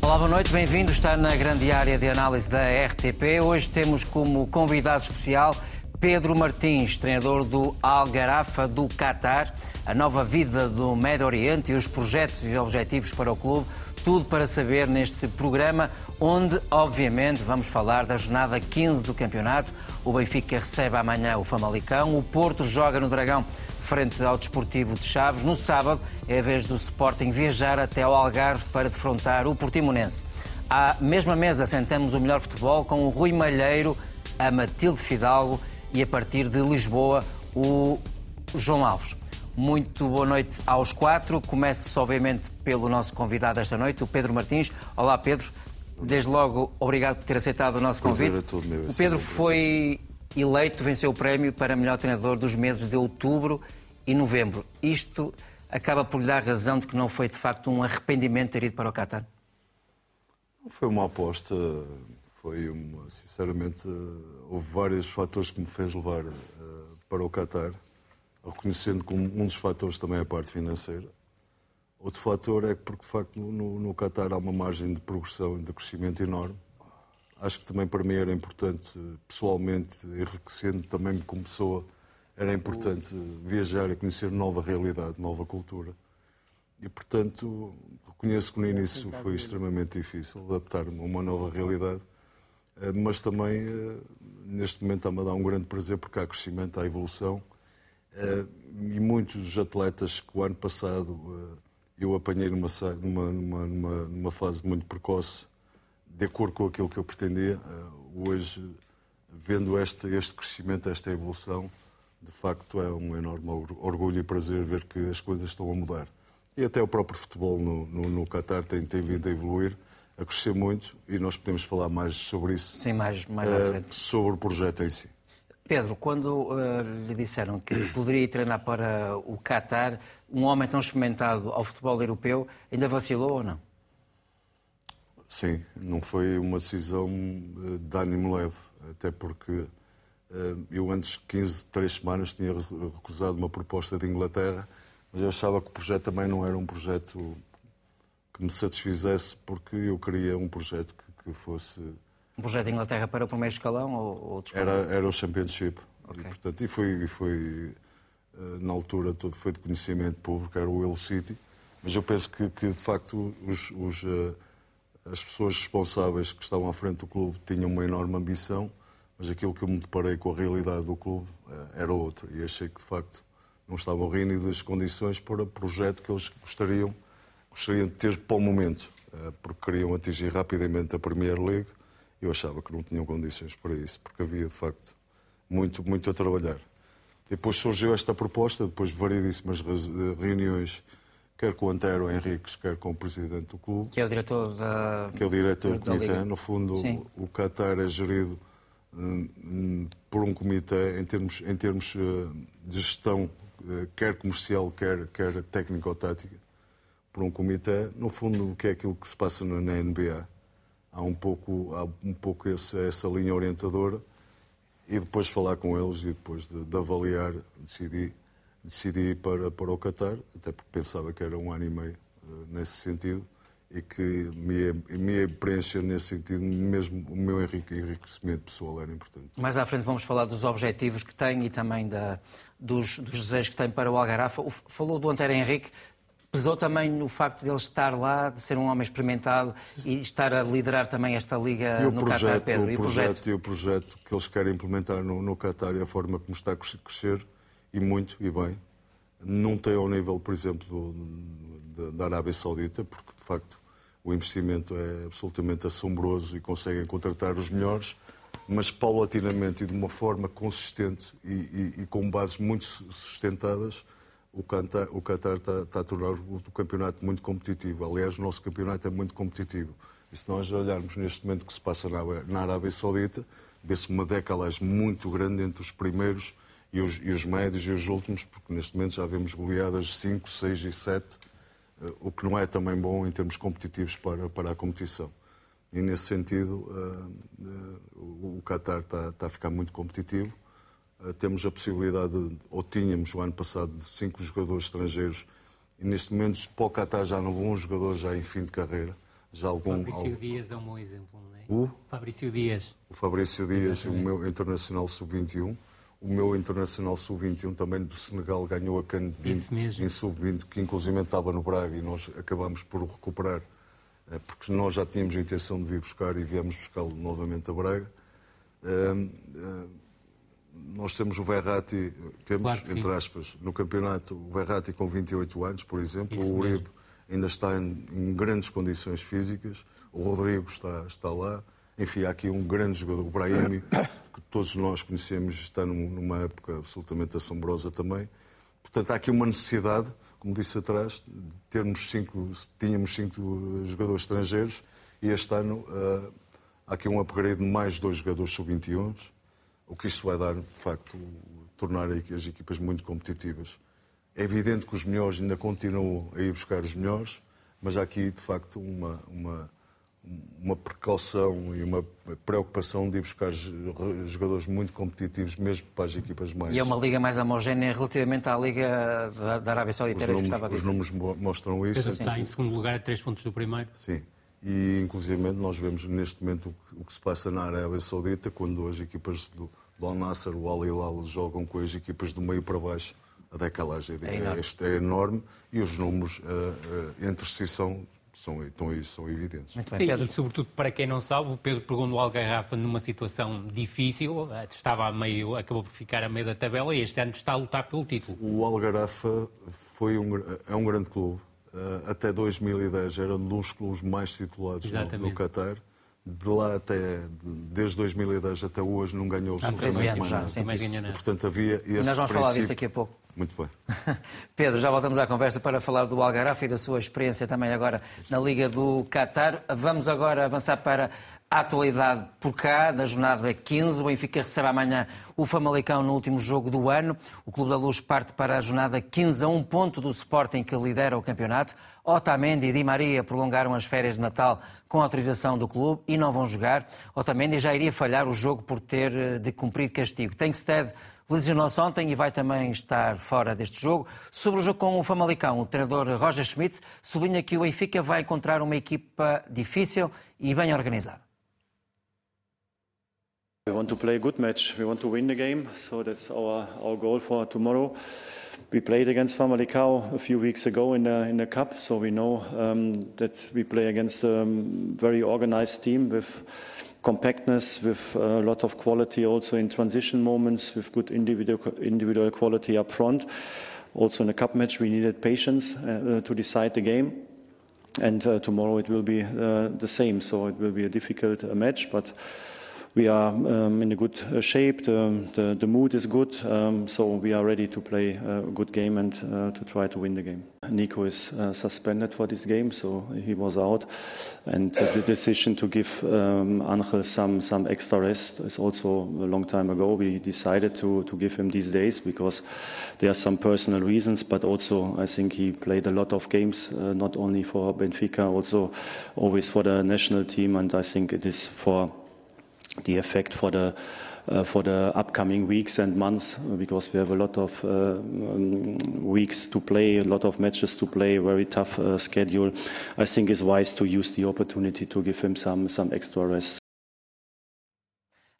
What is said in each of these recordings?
Olá, boa noite, bem-vindo. Está na grande área de análise da RTP. Hoje temos como convidado especial Pedro Martins, treinador do Al Garafa do Qatar, a nova vida do Médio Oriente e os projetos e objetivos para o clube. Tudo para saber neste programa, onde, obviamente, vamos falar da jornada 15 do campeonato. O Benfica recebe amanhã o Famalicão, o Porto joga no Dragão frente ao Desportivo de Chaves. No sábado é a vez do Sporting viajar até ao Algarve para defrontar o Portimonense. À mesma mesa sentamos o melhor futebol com o Rui Malheiro, a Matilde Fidalgo e a partir de Lisboa o João Alves. Muito boa noite aos quatro. Começo obviamente pelo nosso convidado esta noite, o Pedro Martins. Olá Pedro, desde logo obrigado por ter aceitado o nosso convite. Prazer é todo meu, o Pedro foi eleito, venceu o prémio para melhor treinador dos meses de outubro e novembro. Isto acaba por lhe dar razão de que não foi de facto um arrependimento ter ido para o Qatar? Foi uma aposta, foi uma, sinceramente, houve vários fatores que me fez levar uh, para o Qatar, reconhecendo como um dos fatores também a parte financeira. Outro fator é que, porque de facto no, no Qatar há uma margem de progressão e de crescimento enorme. Acho que também para mim era importante, pessoalmente, enriquecendo também como pessoa, era importante viajar e conhecer nova realidade, nova cultura. E, portanto, reconheço que no início foi extremamente difícil adaptar-me a uma nova realidade, eh, mas também, eh, neste momento, está-me a dar um grande prazer porque há crescimento, há evolução. Eh, e muitos atletas que o ano passado eu apanhei numa, numa, numa, numa fase muito precoce, de acordo com aquilo que eu pretendia, hoje, vendo este, este crescimento, esta evolução, de facto é um enorme orgulho e prazer ver que as coisas estão a mudar. E até o próprio futebol no, no, no Qatar tem, tem vindo a evoluir, a crescer muito e nós podemos falar mais sobre isso. Sim, mais, mais à eh, frente. Sobre o projeto em si. Pedro, quando uh, lhe disseram que poderia treinar para o Qatar, um homem tão experimentado ao futebol europeu, ainda vacilou ou não? Sim, não foi uma decisão eh, de ânimo leve, até porque eh, eu antes de 15, 3 semanas tinha recusado uma proposta de Inglaterra, mas eu achava que o projeto também não era um projeto que me satisfizesse, porque eu queria um projeto que, que fosse... Um projeto de Inglaterra para o primeiro escalão ou outro escalão? Era, era o Championship. Okay. E, portanto, e foi, e foi eh, na altura, foi de conhecimento público, era o Will City, mas eu penso que, que de facto, os, os, as pessoas responsáveis que estavam à frente do clube tinham uma enorme ambição, mas aquilo que eu me deparei com a realidade do clube eh, era outro. E achei que, de facto, não estavam reunidas as condições para o projeto que eles gostariam, gostariam de ter para o momento, eh, porque queriam atingir rapidamente a Premier League. Eu achava que não tinham condições para isso, porque havia, de facto, muito, muito a trabalhar. Depois surgiu esta proposta, depois de variedíssimas reuniões, quer com o Antero Henriques, quer com o presidente do clube. Que é o diretor da. Que é o diretor do comitê. No fundo, Sim. o Qatar é gerido por um comitê em termos, em termos eh, de gestão, eh, quer comercial, quer, quer técnico-tática, por um comitê. No fundo, o que é aquilo que se passa na NBA? Há um pouco, há um pouco essa, essa linha orientadora e depois falar com eles e depois de, de avaliar, decidi, decidi ir para, para o Qatar, até porque pensava que era um ano e meio eh, nesse sentido e que me, me preencher nesse sentido, mesmo o meu enriquecimento pessoal era importante. Mais à frente vamos falar dos objetivos que tem e também da, dos, dos desejos que tem para o Algarafa. Falou do Antero Henrique, pesou também no facto de ele estar lá, de ser um homem experimentado e estar a liderar também esta liga e no projeto, Qatar, Pedro. E o, projeto, e o projeto que eles querem implementar no, no Qatar e a forma como está a crescer, e muito, e bem, não tem ao nível, por exemplo, da Arábia Saudita, porque de facto o investimento é absolutamente assombroso e conseguem contratar os melhores, mas paulatinamente e de uma forma consistente e, e, e com bases muito sustentadas, o Qatar, o Qatar está, está, a tornar o, o, campeonato muito competitivo. Aliás, o nosso campeonato é muito competitivo. E se nós olharmos neste momento o que se passa na, na Arábia Saudita, vê-se uma decalagem muito grande entre os primeiros e os, e os médios e os últimos, porque neste momento já vemos goleadas 5, 6 e 7 o que não é também bom em termos competitivos para, para a competição. E nesse sentido, uh, uh, o Qatar está, está, a ficar muito competitivo temos a possibilidade, de, ou tínhamos o ano passado, de cinco jogadores estrangeiros e neste momento para o Qatar já não vão um jogador já em fim de carreira. Já algum, Fabrício algum... Dias é um bom exemplo, não é? O? Fabrício Dias. O Fabrício Dias, Exatamente. o meu internacional sub-21. O meu internacional sub-21 também do Senegal ganhou a CAN em sub-20, que inclusive estava no Braga e nós acabamos por o recuperar, eh, porque nós já tínhamos a intenção de vir buscar e viemos buscá-lo novamente a Braga. Eh, nós temos o Verratti, temos, claro entre aspas, no campeonato, o Verratti com 28 anos, por exemplo, Isso o Uribe mesmo. ainda está em, em, grandes condições físicas, o Rodrigo está, está lá, enfim, há aqui um grande jogador, o Brahimi, que todos nós conhecemos, está numa época absolutamente assombrosa também. Portanto, há aqui uma necessidade, como disse atrás, de termos cinco, tínhamos cinco jogadores estrangeiros e este ano uh, há aqui um upgrade de mais dois jogadores sub-21 o que isto vai dar, de facto, tornar as equipas muito competitivas. É evidente que os melhores ainda continuam a ir buscar os melhores, mas há aqui, de facto, uma, uma, uma precaução e uma preocupação de ir buscar jogadores muito competitivos, mesmo para as equipas mais. E é uma liga mais homogénea relativamente à Liga da Arábia Saudita, os números. Os números mostram isso. Está em segundo lugar a três pontos do primeiro. Sim. E, inclusive, nós vemos neste momento o que, o que se passa na Arábia Saudita, quando as equipas do, do Al Nasser, o Al Hilal, jogam com as equipas do meio para baixo. A decalagem é, é, este é enorme e os números uh, uh, entre si são, são, estão aí, são evidentes. Muito bem, Sim, e sobretudo para quem não sabe, o Pedro pegou no Algarrafa numa situação difícil, eh, estava a meio, acabou por ficar a meio da tabela e este ano está a lutar pelo título. O Algarrafa foi um, é um grande clube, eh, até 2010 era um dos clubes mais titulados no, no Qatar. De lá até, desde 2010 até hoje, não ganhou absolutamente mais nada. Sim, mais nada. Portanto, havia esse e nós vamos princípio... falar disso daqui a pouco. Muito bem. Pedro, já voltamos à conversa para falar do Algarrafa e da sua experiência também agora na Liga do Qatar. Vamos agora avançar para a atualidade por cá, na jornada 15. O Benfica recebe amanhã o Famalicão no último jogo do ano. O Clube da Luz parte para a jornada 15 a um ponto do Sporting que lidera o campeonato. Otamendi e Di Maria prolongaram as férias de Natal com autorização do clube e não vão jogar. Otamendi já iria falhar o jogo por ter eh, de cumprir castigo. Tenkstead lesionou-se ontem e vai também estar fora deste jogo. Sobre o jogo com o Famalicão, o treinador Roger Schmidt sublinha que o Benfica vai encontrar uma equipa difícil e bem organizada. We want to play a good match. We want to win the game. So that's our, our goal for tomorrow. We played against Famalicão a few weeks ago in the, in the cup, so we know um, that we play against a very organized team with compactness, with a lot of quality also in transition moments, with good individual, quality up front. Also in a cup match, we needed patience uh, to decide the game. And uh, tomorrow it will be uh, the same, so it will be a difficult uh, match, but we are um, in a good uh, shape. The, mood is good, um, so we are ready to play a good game and uh, to try to win the game. Nico is uh, suspended for this game, so he was out. And the decision to give um, Angel some, extra rest is also a long time ago. We decided to, give him these days because there are some personal reasons, but also I think he played a lot of games, not only for Benfica, also always for the national team, and I think it is for the effect for the uh, for the upcoming weeks and months because we have a lot of uh, um, weeks to play, a lot of matches to play, very tough uh, schedule. I think it's wise to use the opportunity to give him some some extra rest.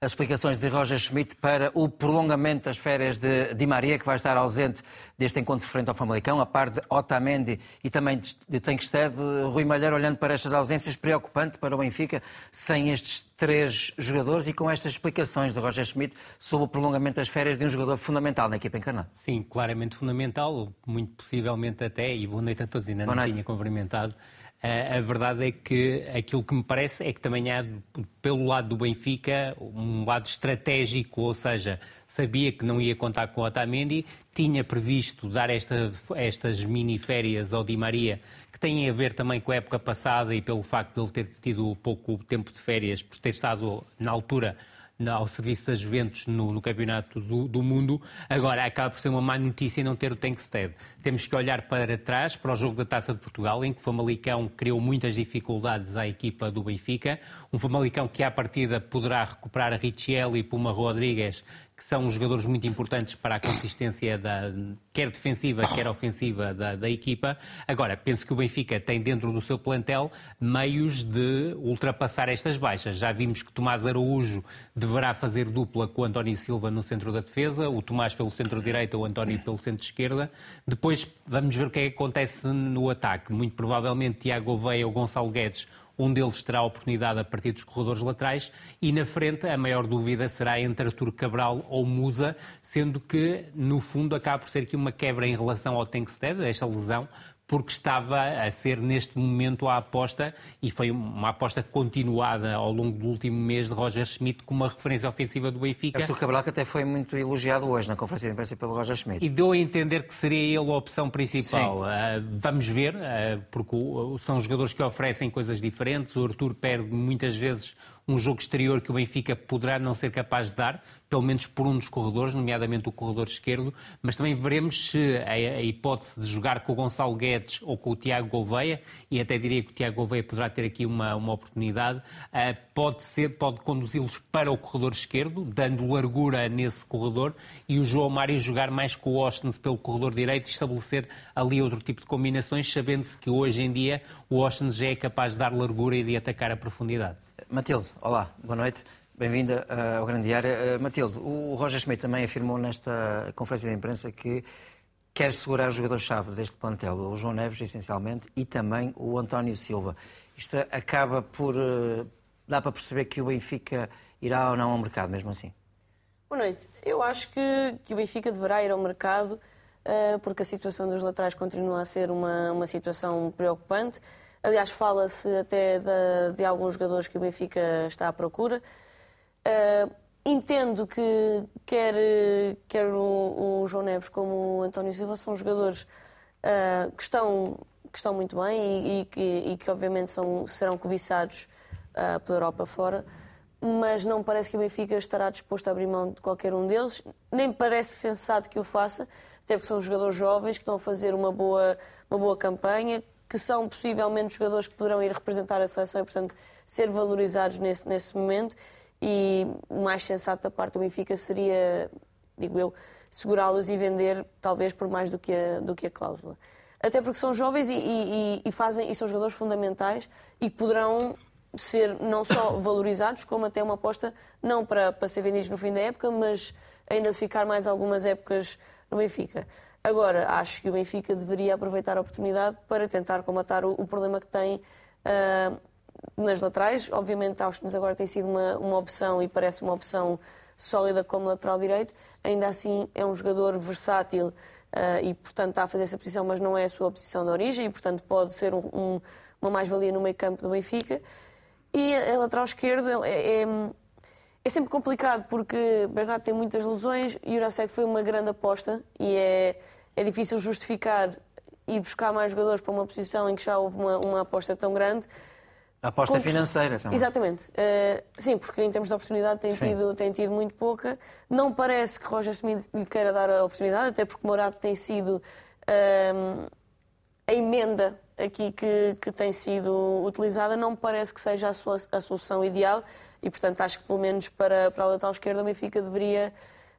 As explicações de Roger Schmidt para o prolongamento das férias de Di Maria, que vai estar ausente deste encontro frente ao Famalicão, a par de Otamendi e também de Tankstead. Rui Malheiro, olhando para estas ausências, preocupante para o Benfica, sem estes três jogadores e com estas explicações de Roger Schmidt sobre o prolongamento das férias de um jogador fundamental na equipa encarnada. Sim, claramente fundamental, muito possivelmente até, e boa noite a todos, ainda não tinha cumprimentado, a verdade é que aquilo que me parece é que também há, pelo lado do Benfica, um lado estratégico, ou seja, sabia que não ia contar com o Otamendi, tinha previsto dar esta, estas mini férias ao Di Maria, que têm a ver também com a época passada e pelo facto de ele ter tido pouco tempo de férias, por ter estado na altura ao serviço das Juventus no, no Campeonato do, do, Mundo. Agora, acaba por ser uma má notícia não ter o Tankstead. Temos que olhar para trás, para o jogo da Taça de Portugal, em que o Famalicão criou muitas dificuldades à equipa do Benfica. Um Famalicão que, à partida, poderá recuperar a Richelli e Puma Rodrigues, são jogadores muito importantes para a consistência da, quer defensiva, quer ofensiva da, da, equipa. Agora, penso que o Benfica tem dentro do seu plantel meios de ultrapassar estas baixas. Já vimos que Tomás Araújo deverá fazer dupla com António Silva no centro da defesa, o Tomás pelo centro-direita, o António pelo centro-esquerda. Depois vamos ver o que é que acontece no ataque. Muito provavelmente Tiago Oveia ou Gonçalo Guedes um deles terá a oportunidade a partir dos corredores laterais e na frente a maior dúvida será entre Artur Cabral ou Musa, sendo que no fundo acaba por ser aqui uma quebra em relação ao Tenkstead, esta lesão, porque estava a ser neste momento a aposta, e foi uma aposta continuada ao longo do último mês de Roger Schmidt como uma referência ofensiva do Benfica. Artur Cabral que até foi muito elogiado hoje na conferência de imprensa pelo Roger Schmidt. E deu a entender que seria ele a opção principal. Uh, vamos ver, uh, porque são jogadores que oferecem coisas diferentes. O Artur perde muitas vezes um jogo exterior que o Benfica poderá não ser capaz de dar, pelo menos por um dos corredores, nomeadamente o corredor esquerdo, mas também veremos se a, a hipótese de jogar com o Gonçalo Guedes ou com o Tiago Gouveia, e até diria que o Tiago Gouveia poderá ter aqui uma, uma oportunidade, uh, pode ser, pode conduzi-los para o corredor esquerdo, dando largura nesse corredor, e o João Mário jogar mais com o Ostens pelo corredor direito estabelecer ali outro tipo de combinações, sabendo-se que hoje em dia o Ostens já é capaz de dar largura e de atacar a profundidade. Matilde, olá, boa noite. Bem-vinda uh, ao Grande Diário. Uh, Matilde, o Roger Schmidt também afirmou nesta conferência de imprensa que quer segurar o jogador-chave deste plantel, o João Neves, essencialmente, e também o António Silva. Isto acaba por. Uh, dá para perceber que o Benfica irá ou não ao mercado, mesmo assim? Boa noite. Eu acho que, que o Benfica deverá ir ao mercado porque a situação dos laterais continua a ser uma, uma situação preocupante. Aliás, fala-se até de, de, alguns jogadores que o Benfica está à procura. Uh, entendo que quer, quer o, o, João Neves como o António Silva são jogadores uh, que, estão, que estão muito bem e, e, que, e que, obviamente, são, serão cobiçados uh, pela Europa fora. Mas não parece que o Benfica estará disposto a abrir mão de qualquer um deles. Nem parece sensato que o faça, até porque são jogadores jovens que estão a fazer uma boa, uma boa campanha, que são possivelmente jogadores que poderão ir representar a seleção e, portanto, ser valorizados nesse, nesse momento. E o mais sensato da parte do Benfica seria, digo eu, segurá-los e vender, talvez, por mais do que a, do que a cláusula. Até porque são jovens e, e, e fazem, e são jogadores fundamentais e poderão ser não só valorizados, como até uma aposta, não para, para ser vendidos no fim da época, mas ainda de ficar mais algumas épocas no Benfica. Agora, acho que o Benfica deveria aproveitar a oportunidade para tentar comatar o, o problema que tem uh, nas laterais. Obviamente, Austin agora tem sido uma, uma opção e parece uma opção sólida como lateral direito. Ainda assim, é um jogador versátil uh, e, portanto, está a fazer essa posição, mas não é a sua posição de origem e, portanto, pode ser um, um, uma mais-valia no meio campo do Benfica. E a lateral esquerdo é, é é sempre complicado porque Bernardo tem muitas lesões e o Jurasek foi uma grande aposta e é, é difícil justificar ir buscar mais jogadores para uma posição em que já houve uma, uma aposta tão grande. A aposta financeira também. Exatamente. Uh, sim, porque em termos de oportunidade tem tido, tem tido muito pouca. Não parece que Roger Smith lhe queira dar a oportunidade, até porque Morato tem sido uh, a emenda aqui que, que tem sido utilizada. Não parece que seja a, sua, a solução ideal e, portanto, acho que pelo menos para, para a lateral esquerda o Benfica deveria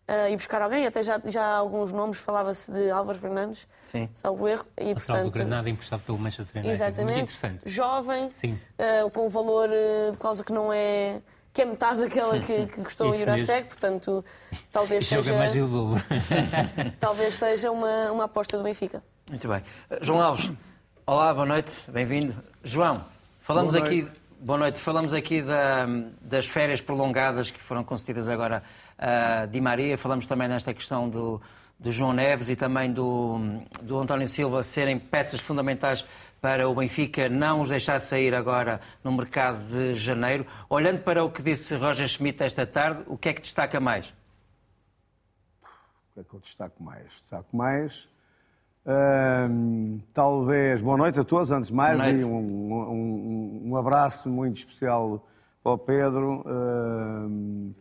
uh, ir buscar alguém. Até já, já há alguns nomes, falava-se de Álvaro Fernandes, Sim. salvo erro. E, portanto, do Granada emprestado pelo Manchester United. Exatamente. Muito interessante. Jovem, uh, com um valor uh, de cláusula que não é que é metade daquela que, que custou o Jurasek, portanto, talvez seja. Joga mais de dobro. talvez seja uma, uma aposta do Benfica. Muito bem. João Alves, olá, boa noite, bem-vindo. João, falamos aqui Boa noite. Falamos aqui da, das férias prolongadas que foram concedidas agora a Di Maria. Falamos também nesta questão do, do João Neves e também do, do António Silva serem peças fundamentais para o Benfica não os deixar sair agora no mercado de janeiro. Olhando para o que disse Roger Schmidt esta tarde, o que é que destaca mais? O que é que eu destaco mais? Destaco mais Uh, talvez, boa noite a todos, antes de mais, e um, um, um, abraço muito especial para o Pedro, uh,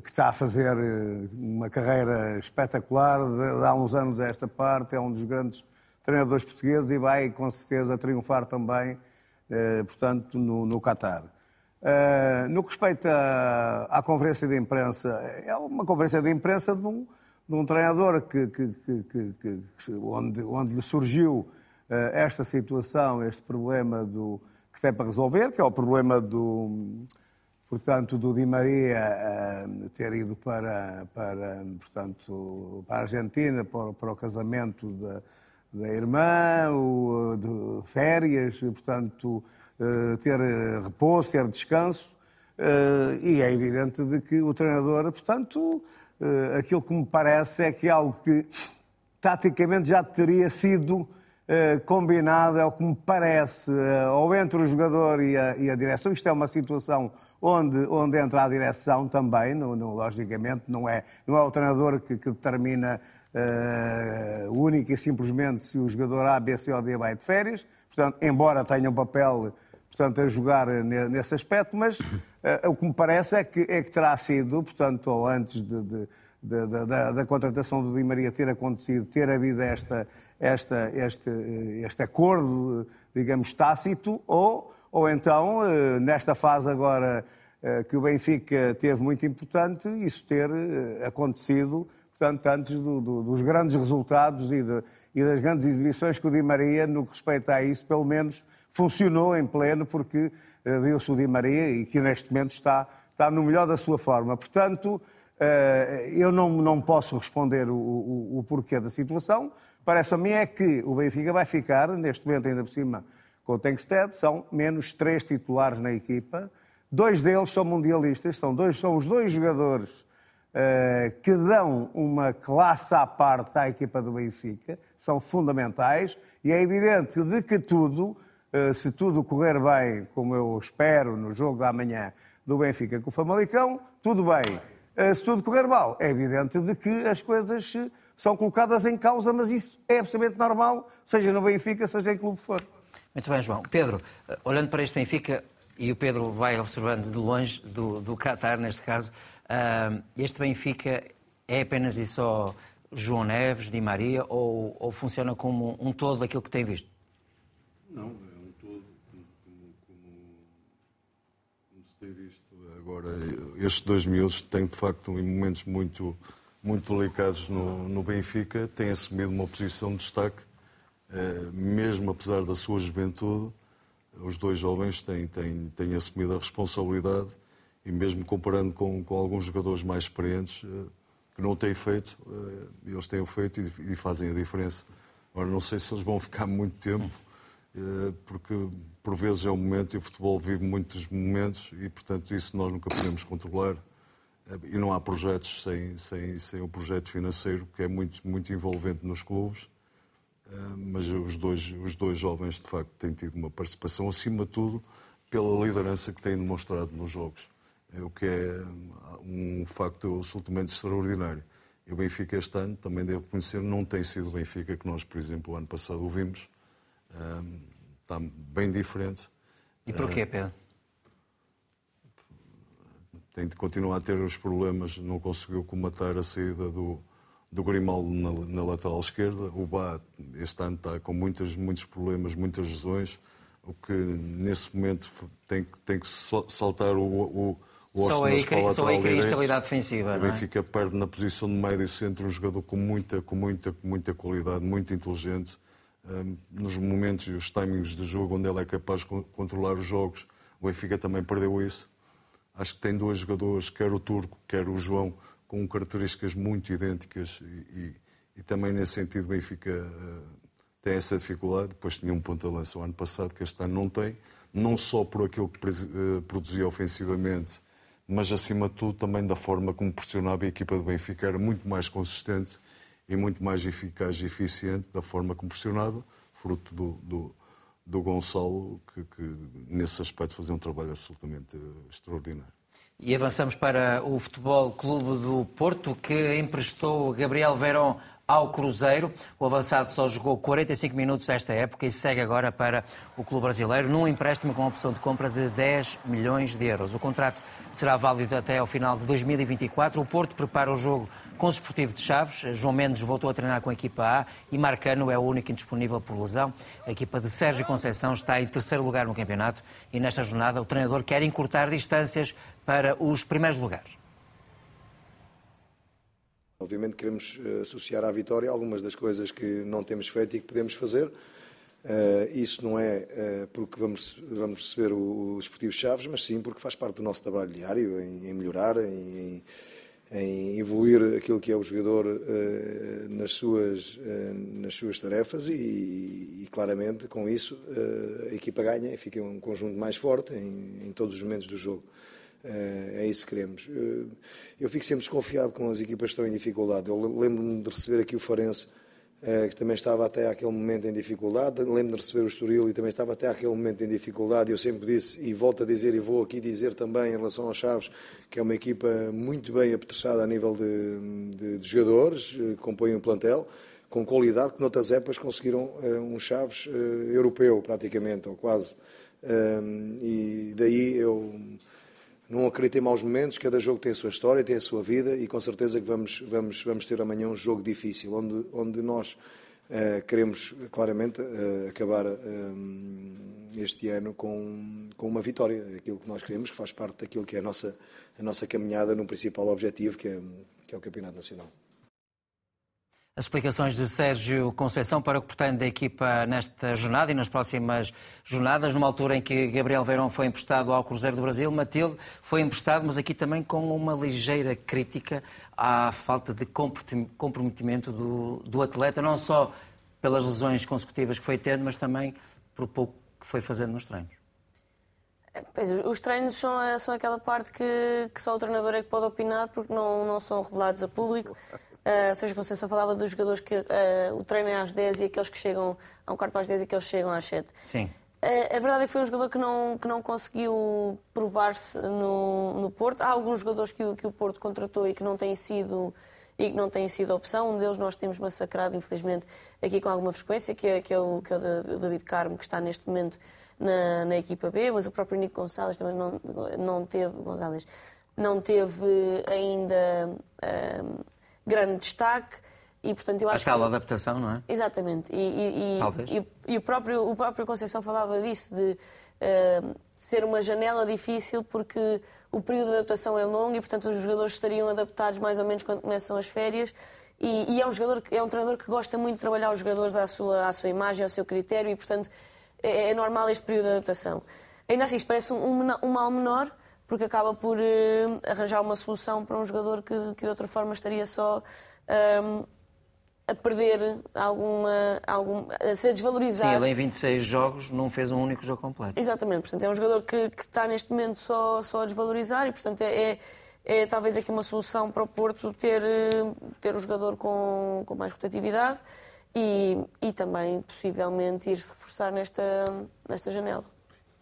que está a fazer eh, uma carreira espetacular de, de, há uns anos a esta parte, é um dos grandes treinadores portugueses e vai com certeza triunfar também, uh, portanto, no, no Qatar. Uh, no que respeita à, à, conferência de imprensa, é uma conferência de imprensa de um, de um treinador que, que, que, onde, onde lhe surgiu uh, esta situação, este problema do, que tem para resolver, que é o problema do, portanto, do Di Maria uh, ter ido para, para, portanto, para a Argentina, para, para o casamento da, da irmã, o, de férias, portanto, uh, ter repouso, ter descanso. E é evidente de que o treinador, portanto, uh, aquilo que me parece é que é algo que taticamente já teria sido combinado, é o que me parece, ou entre o jogador e a, e a, direção. Isto é uma situação onde, onde entra a direção também, no, no, logicamente, não é, não é o treinador que, que determina uh, única e simplesmente se o jogador A, B, C ou D vai de férias. Portanto, embora tenha um papel portanto, a jogar nesse aspecto, mas uh, o que me parece é que, é que terá sido, portanto, ou antes de, de, de, da, da, contratação do Di Maria ter acontecido, ter havido esta, esta, este, este acordo, digamos, tácito, ou, ou então, uh, nesta fase agora que o Benfica teve muito importante, isso ter acontecido portanto, antes do, do, dos grandes resultados e, e, das grandes exibições que o Di Maria, no que respeita a isso, pelo menos funcionou em pleno, porque uh, viu-se o Di Maria e que neste momento está, está no melhor da sua forma. Portanto, uh, eu não, não posso responder o, o, o porquê da situação. Parece a mim é que o Benfica vai ficar, neste momento ainda por cima, com o Tenkstead, são menos três titulares na equipa. Dois deles são mundialistas, são, dois, são os dois jogadores eh, que dão uma classe à parte à equipa do Benfica, são fundamentais, e é evidente de que tudo, eh, se tudo correr bem, como eu espero no jogo da manhã do Benfica com o Famalicão, tudo bem. Eh, se tudo correr mal, é evidente de que as coisas são colocadas em causa, mas isso é absolutamente normal, seja no Benfica, seja em clube for. Muito bem, João. Pedro, olhando para este Benfica, e o Pedro vai observando de longe, do, do Qatar neste caso, este Benfica é apenas e só João Neves, Di Maria, ou, ou, funciona como um todo aquilo que tem visto? Não, é um todo como, como, como, se tem visto. Agora, estes dois miúdos têm, de facto, em momentos muito, muito delicados no, no Benfica, têm assumido uma posição de destaque, uh, mesmo apesar da sua juventude, os dois jovens têm, têm, têm assumido a responsabilidade e mesmo comparando com, com alguns jogadores mais experientes uh, que não têm feito, uh, eles têm feito e, e, fazem a diferença. Agora, não sei se eles vão ficar muito tempo, porque por vezes é um momento e o futebol vive muitos momentos e, portanto, isso nós nunca podemos controlar. E não há projetos sem, sem, sem o projeto financeiro, que é muito, muito envolvente nos clubes. Mas os dois, os dois jovens, de facto, têm tido uma participação, acima de tudo, pela liderança que têm demonstrado nos jogos. É o que é um facto absolutamente extraordinário. E o Benfica este ano, também devo conhecer, não tem sido o Benfica que nós, por exemplo, o ano passado o vimos. Está bem diferente. E porquê, Pedro? tem de continuar a ter os problemas, não conseguiu comatar a saída do, do Grimaldo na, na, lateral esquerda. O Bá, este ano, está com muitas, muitos problemas, muitas lesões, o que nesse momento tem, tem que saltar o, o só aí, só aí cria instabilidade defensiva. O é? Benfica é? perde na posição de médio centro um jogador com muita, com muita, com muita qualidade, muito inteligente. Nos momentos e os timings de jogo onde ele é capaz de controlar os jogos, o Benfica também perdeu isso. Acho que tem dois jogadores, quer o Turco, quer o João, com características muito idênticas e, e, e também nesse sentido o Benfica uh, tem essa dificuldade. Depois tinha um ponto de lança o ano passado, que este ano não tem, não só por aquilo que uh, produzia ofensivamente, mas acima de tudo também da forma como pressionava a equipa do Benfica, era muito mais consistente e muito mais eficaz e eficiente da forma como pressionava, fruto do, do, do Gonçalo, que, que, nesse aspecto fazia um trabalho absolutamente extraordinário. E avançamos para o Futebol Clube do Porto, que emprestou Gabriel Verón ao Cruzeiro. O avançado só jogou 45 minutos esta época e segue agora para o clube brasileiro num empréstimo com opção de compra de 10 milhões de euros. O contrato será válido até ao final de 2024. O Porto prepara o jogo com o Desportivo de Chaves. João Mendes voltou a treinar com a equipa A e Marcano é o único indisponível por lesão. A equipa de Sérgio Conceição está em terceiro lugar no campeonato e nesta jornada o treinador quer encurtar distâncias para os primeiros lugares. Obviamente queremos eh, associar à vitória algumas das coisas que não temos feito e que podemos fazer. Uh, isso não é uh, porque vamos, vamos receber o, o Desportivo Chaves, mas sim porque faz parte do nosso trabalho diário em, melhorar, em, em, evoluir aquilo que é o jogador nas, suas, nas suas tarefas e, e, claramente com isso a equipa ganha e fica um conjunto mais forte em, em todos os momentos do jogo. É, é isso que queremos. Eh, eu fico sempre desconfiado com as equipas que estão em dificuldade. Eu lembro-me de receber aqui o Farense, eh, que também estava até àquele momento em dificuldade. Lembro-me de receber o Estoril e também estava até àquele momento em dificuldade. Eu sempre disse, e volto a dizer, e vou aqui dizer também em relação aos Chaves, que é uma equipa muito bem apetrechada a nível de, de, de jogadores, eh, compõe um plantel com qualidade que noutras épocas conseguiram um Chaves europeu, praticamente, ou quase. E daí eu não acredito em maus momentos, cada jogo tem a sua história, tem a sua vida e com certeza que vamos, vamos, vamos ter amanhã um jogo difícil, onde, onde nós uh, queremos claramente uh, acabar uh, este ano com, com uma vitória, aquilo que nós queremos, que faz parte daquilo que é a nossa, a nossa caminhada no principal objetivo, que é, que é o Campeonato Nacional. As explicações de Sérgio Conceição para o que pretende da equipa nesta jornada e nas próximas jornadas, numa altura em que Gabriel Verão foi emprestado ao Cruzeiro do Brasil, Matilde foi emprestado, mas aqui também com uma ligeira crítica à falta de comprometimento do, do atleta, não só pelas lesões consecutivas que foi tendo, mas também por pouco que foi fazendo nos treinos. Pois, os treinos são, são aquela parte que, que só o treinador é que pode opinar, porque não, não são revelados a público. Uh, Sérgio Conceição falava dos jogadores que uh, o treino é às 10 e aqueles que chegam a um quarto para as 10 e aqueles que chegam às 7. Sim. Uh, a verdade é que foi um jogador que não, que não conseguiu provar-se no, no Porto. Há alguns jogadores que o, que o Porto contratou e que não têm sido e que não têm sido opção. Um deles nós temos massacrado, infelizmente, aqui com alguma frequência, que é, que é, o, que é o David Carmo, que está neste momento na, na equipa B, mas o próprio Nico Gonçalves também não, não teve, Gonzalez, não teve ainda grande destaque. E, portanto, eu acho a tal que... adaptação, não é? Exatamente. E, e, e, e, o, próprio, o próprio Conceição falava disso, de uh, ser uma janela difícil, porque o período de adaptação é longo e, portanto, os jogadores estariam adaptados mais ou menos quando começam as férias. E, é um jogador, é um treinador que gosta muito de trabalhar os jogadores à sua, à sua imagem, ao seu critério, e, portanto, é, é normal este período de adaptação. Ainda assim, isto parece um, um, um mal menor, porque acaba por uh, arranjar uma solução para um jogador que, que de outra forma estaria só um, a perder alguma, algum, a ser desvalorizado. Sim, ele em 26 jogos não fez um único jogo completo. Exatamente, portanto é um jogador que, que está neste momento só, só a desvalorizar e portanto é, é, é talvez aqui uma solução para o Porto ter, ter o jogador com, com mais rotatividade e, e também possivelmente ir-se reforçar nesta, nesta janela.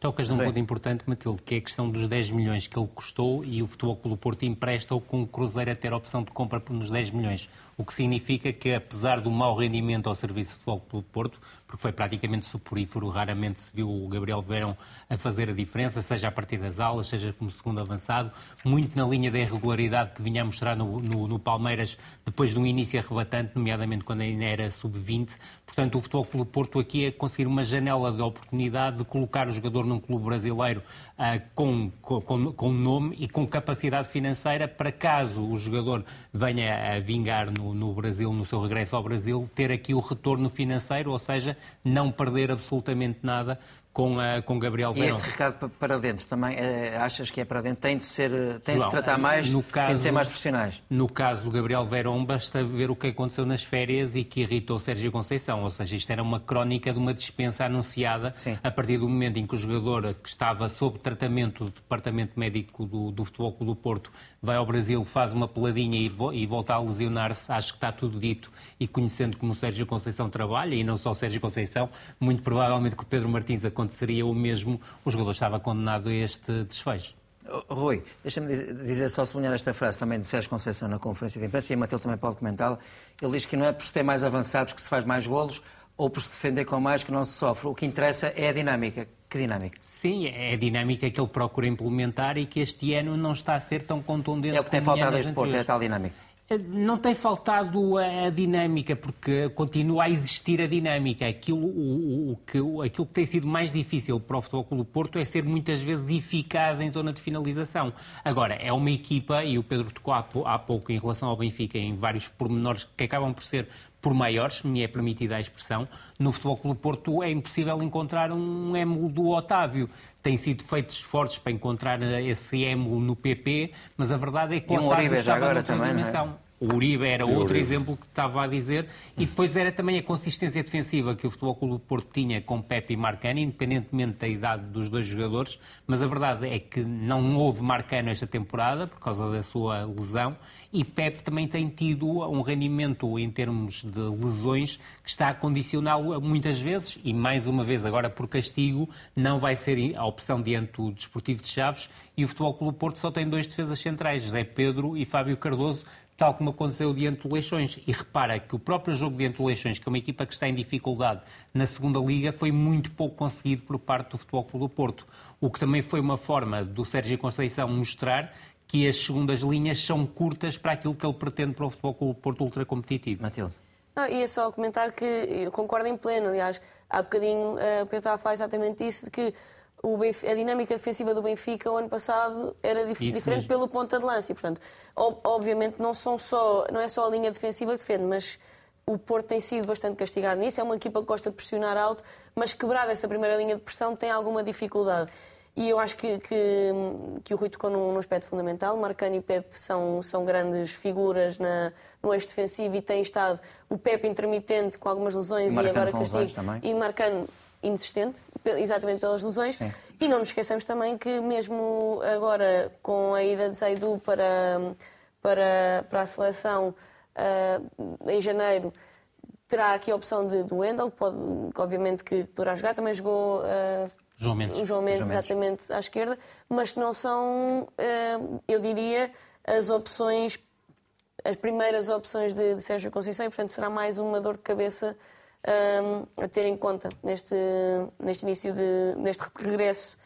Tocas num ponto importante, Matilde, que é a questão dos 10 milhões que ele custou e o Futebol Clube do Porto empresta-o com o Cruzeiro a ter a opção de compra nos 10 milhões. O que significa que, apesar do mau rendimento ao serviço do Futebol Clube do Porto, porque foi praticamente suporífero, raramente se viu o Gabriel Verão a fazer a diferença, seja a partir das alas, seja como segundo avançado, muito na linha da irregularidade que vinha a mostrar no, no, no Palmeiras depois de um início arrebatante, nomeadamente quando ainda era sub-20. Portanto, o Futebol Clube Porto aqui é conseguir uma janela de oportunidade de colocar o jogador num clube brasileiro uh, com, com, com nome e com capacidade financeira para caso o jogador venha a vingar no, no Brasil, no seu regresso ao Brasil, ter aqui o retorno financeiro, ou seja, não perder absolutamente nada com, a, com Gabriel Verão. E este recado para dentro também, é, achas que é para dentro? Tem de, ser, tem de se tratar mais, no caso, tem de ser mais profissionais? No caso do Gabriel Verão, basta ver o que aconteceu nas férias e que irritou Sérgio Conceição. Ou seja, isto era uma crónica de uma dispensa anunciada Sim. a partir do momento em que o jogador que estava sob tratamento do Departamento Médico do, do Futebol Clube do Porto vai ao Brasil, faz uma peladinha e, e volta a lesionar-se. Acho que está tudo dito e conhecendo como o Sérgio Conceição trabalha, e não só o Sérgio Conceição, muito provavelmente que o Pedro Martins aconteceu aconteceria o mesmo, o jogador estava condenado a este desfecho. Rui, deixa-me dizer, só sublinhar esta frase também de Sérgio Conceição na conferência de imprensa, e a Matilde também pode comentá-la. Ele diz que não é por se ter mais avançados que se faz mais golos, ou por se defender com mais que não se sofre. O que interessa é a dinâmica. Que dinâmica? Sim, é a dinâmica que ele procura implementar e que este ano não está a ser tão contundente. É o que tem faltado a este Porto, é a tal dinâmica. Não tem faltado a, dinâmica, porque continua a existir a dinâmica. Aquilo, o, o, que, aquilo que tem sido mais difícil para o Futebol Clube Porto é ser muitas vezes eficaz em zona de finalização. Agora, é uma equipa, e o Pedro tocou há, há pouco em relação ao Benfica, em vários pormenores que acabam por ser por maiores, me é permitida a expressão, no Futebol Clube Porto é impossível encontrar um émulo do Otávio. Tem sido feitos esforços para encontrar esse émulo no PP, mas a verdade é que e o Otávio estava agora também, dimensão. Não é? O Uribe era outro exemplo que estava a dizer. E depois era também a consistência defensiva que o Futebol Clube do Porto tinha com Pepe e Marcano, independentemente da idade dos dois jogadores. Mas a verdade é que não houve Marcano esta temporada, por causa da sua lesão. E Pepe também tem tido um rendimento em termos de lesões que está a condicioná-lo muitas vezes. E mais uma vez, agora por castigo, não vai ser a opção diante do Desportivo de Chaves. E o Futebol Clube do Porto só tem dois defesas centrais, José Pedro e Fábio Cardoso tal como aconteceu diante do Leixões. E repara que o próprio jogo diante do Leixões, que é uma equipa que está em dificuldade na segunda liga, foi muito pouco conseguido por parte do Futebol Clube do Porto. O que também foi uma forma do Sérgio Conceição mostrar que as segundas linhas são curtas para aquilo que ele pretende para o Futebol Clube do Porto ultra competitivo. Matilde. Não, ia só comentar que eu concordo em pleno, aliás, há bocadinho uh, Pedro estava a falar exatamente isso, de que Benfica, a dinâmica defensiva do Benfica o ano passado era dif Isso diferente mesmo. pelo ponta de lança. E, portanto, ob obviamente não, são só, não é só a linha defensiva que defende, mas o Porto tem sido bastante castigado nisso. É uma equipa que gosta de pressionar alto, mas quebrada essa primeira linha de pressão tem alguma dificuldade. E eu acho que, que, que o Rui tocou num, num, aspecto fundamental. Marcano e Pepe são, são grandes figuras na, no eixo defensivo e tem estado o Pepe intermitente com algumas lesões e, e agora castigo. E Marcano insistente, exatamente pelas lesões. Sim. E não nos esqueçamos também que, mesmo agora, com a ida de Zaidu para, para, para a seleção uh, em janeiro, terá aqui a opção de, do Wendel, que, pode, obviamente que poderá jogar. Também jogou uh, João Mendes. João Mendes, João Mendes, exatamente à esquerda, mas que não são, uh, eu diria, as opções, as primeiras opções de, de Sérgio Conceição, e portanto será mais uma dor de cabeça um, a ter em conta neste, neste início, de, neste regresso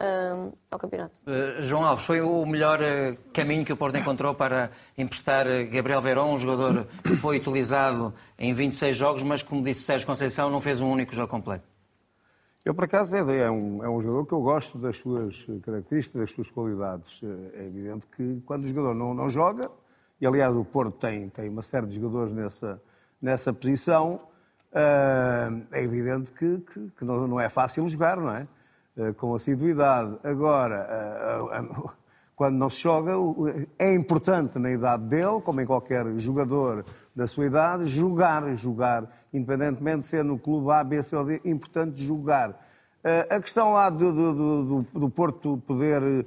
um, ao campeonato. Uh, João Alves, foi o melhor uh, caminho que o Porto encontrou para emprestar uh, Gabriel Verón, um jogador que foi utilizado em 26 jogos, mas, como disse o Sérgio Conceição, não fez um único jogo completo. Eu, por acaso, é, é, um, é um jogador que eu gosto das suas características, das suas qualidades. É evidente que quando o jogador não, não joga, e aliás o Porto tem, tem uma série de jogadores nessa, nessa posição, é evidente que, que, que não, é fácil jogar, não é? Eh, com assiduidade. Agora, eh, quando não se joga, é importante na idade dele, como em qualquer jogador da sua idade, jogar, jogar, independentemente de ser no clube A, B, C ou D, é importante jogar. A questão lá do, do, do, do Porto poder,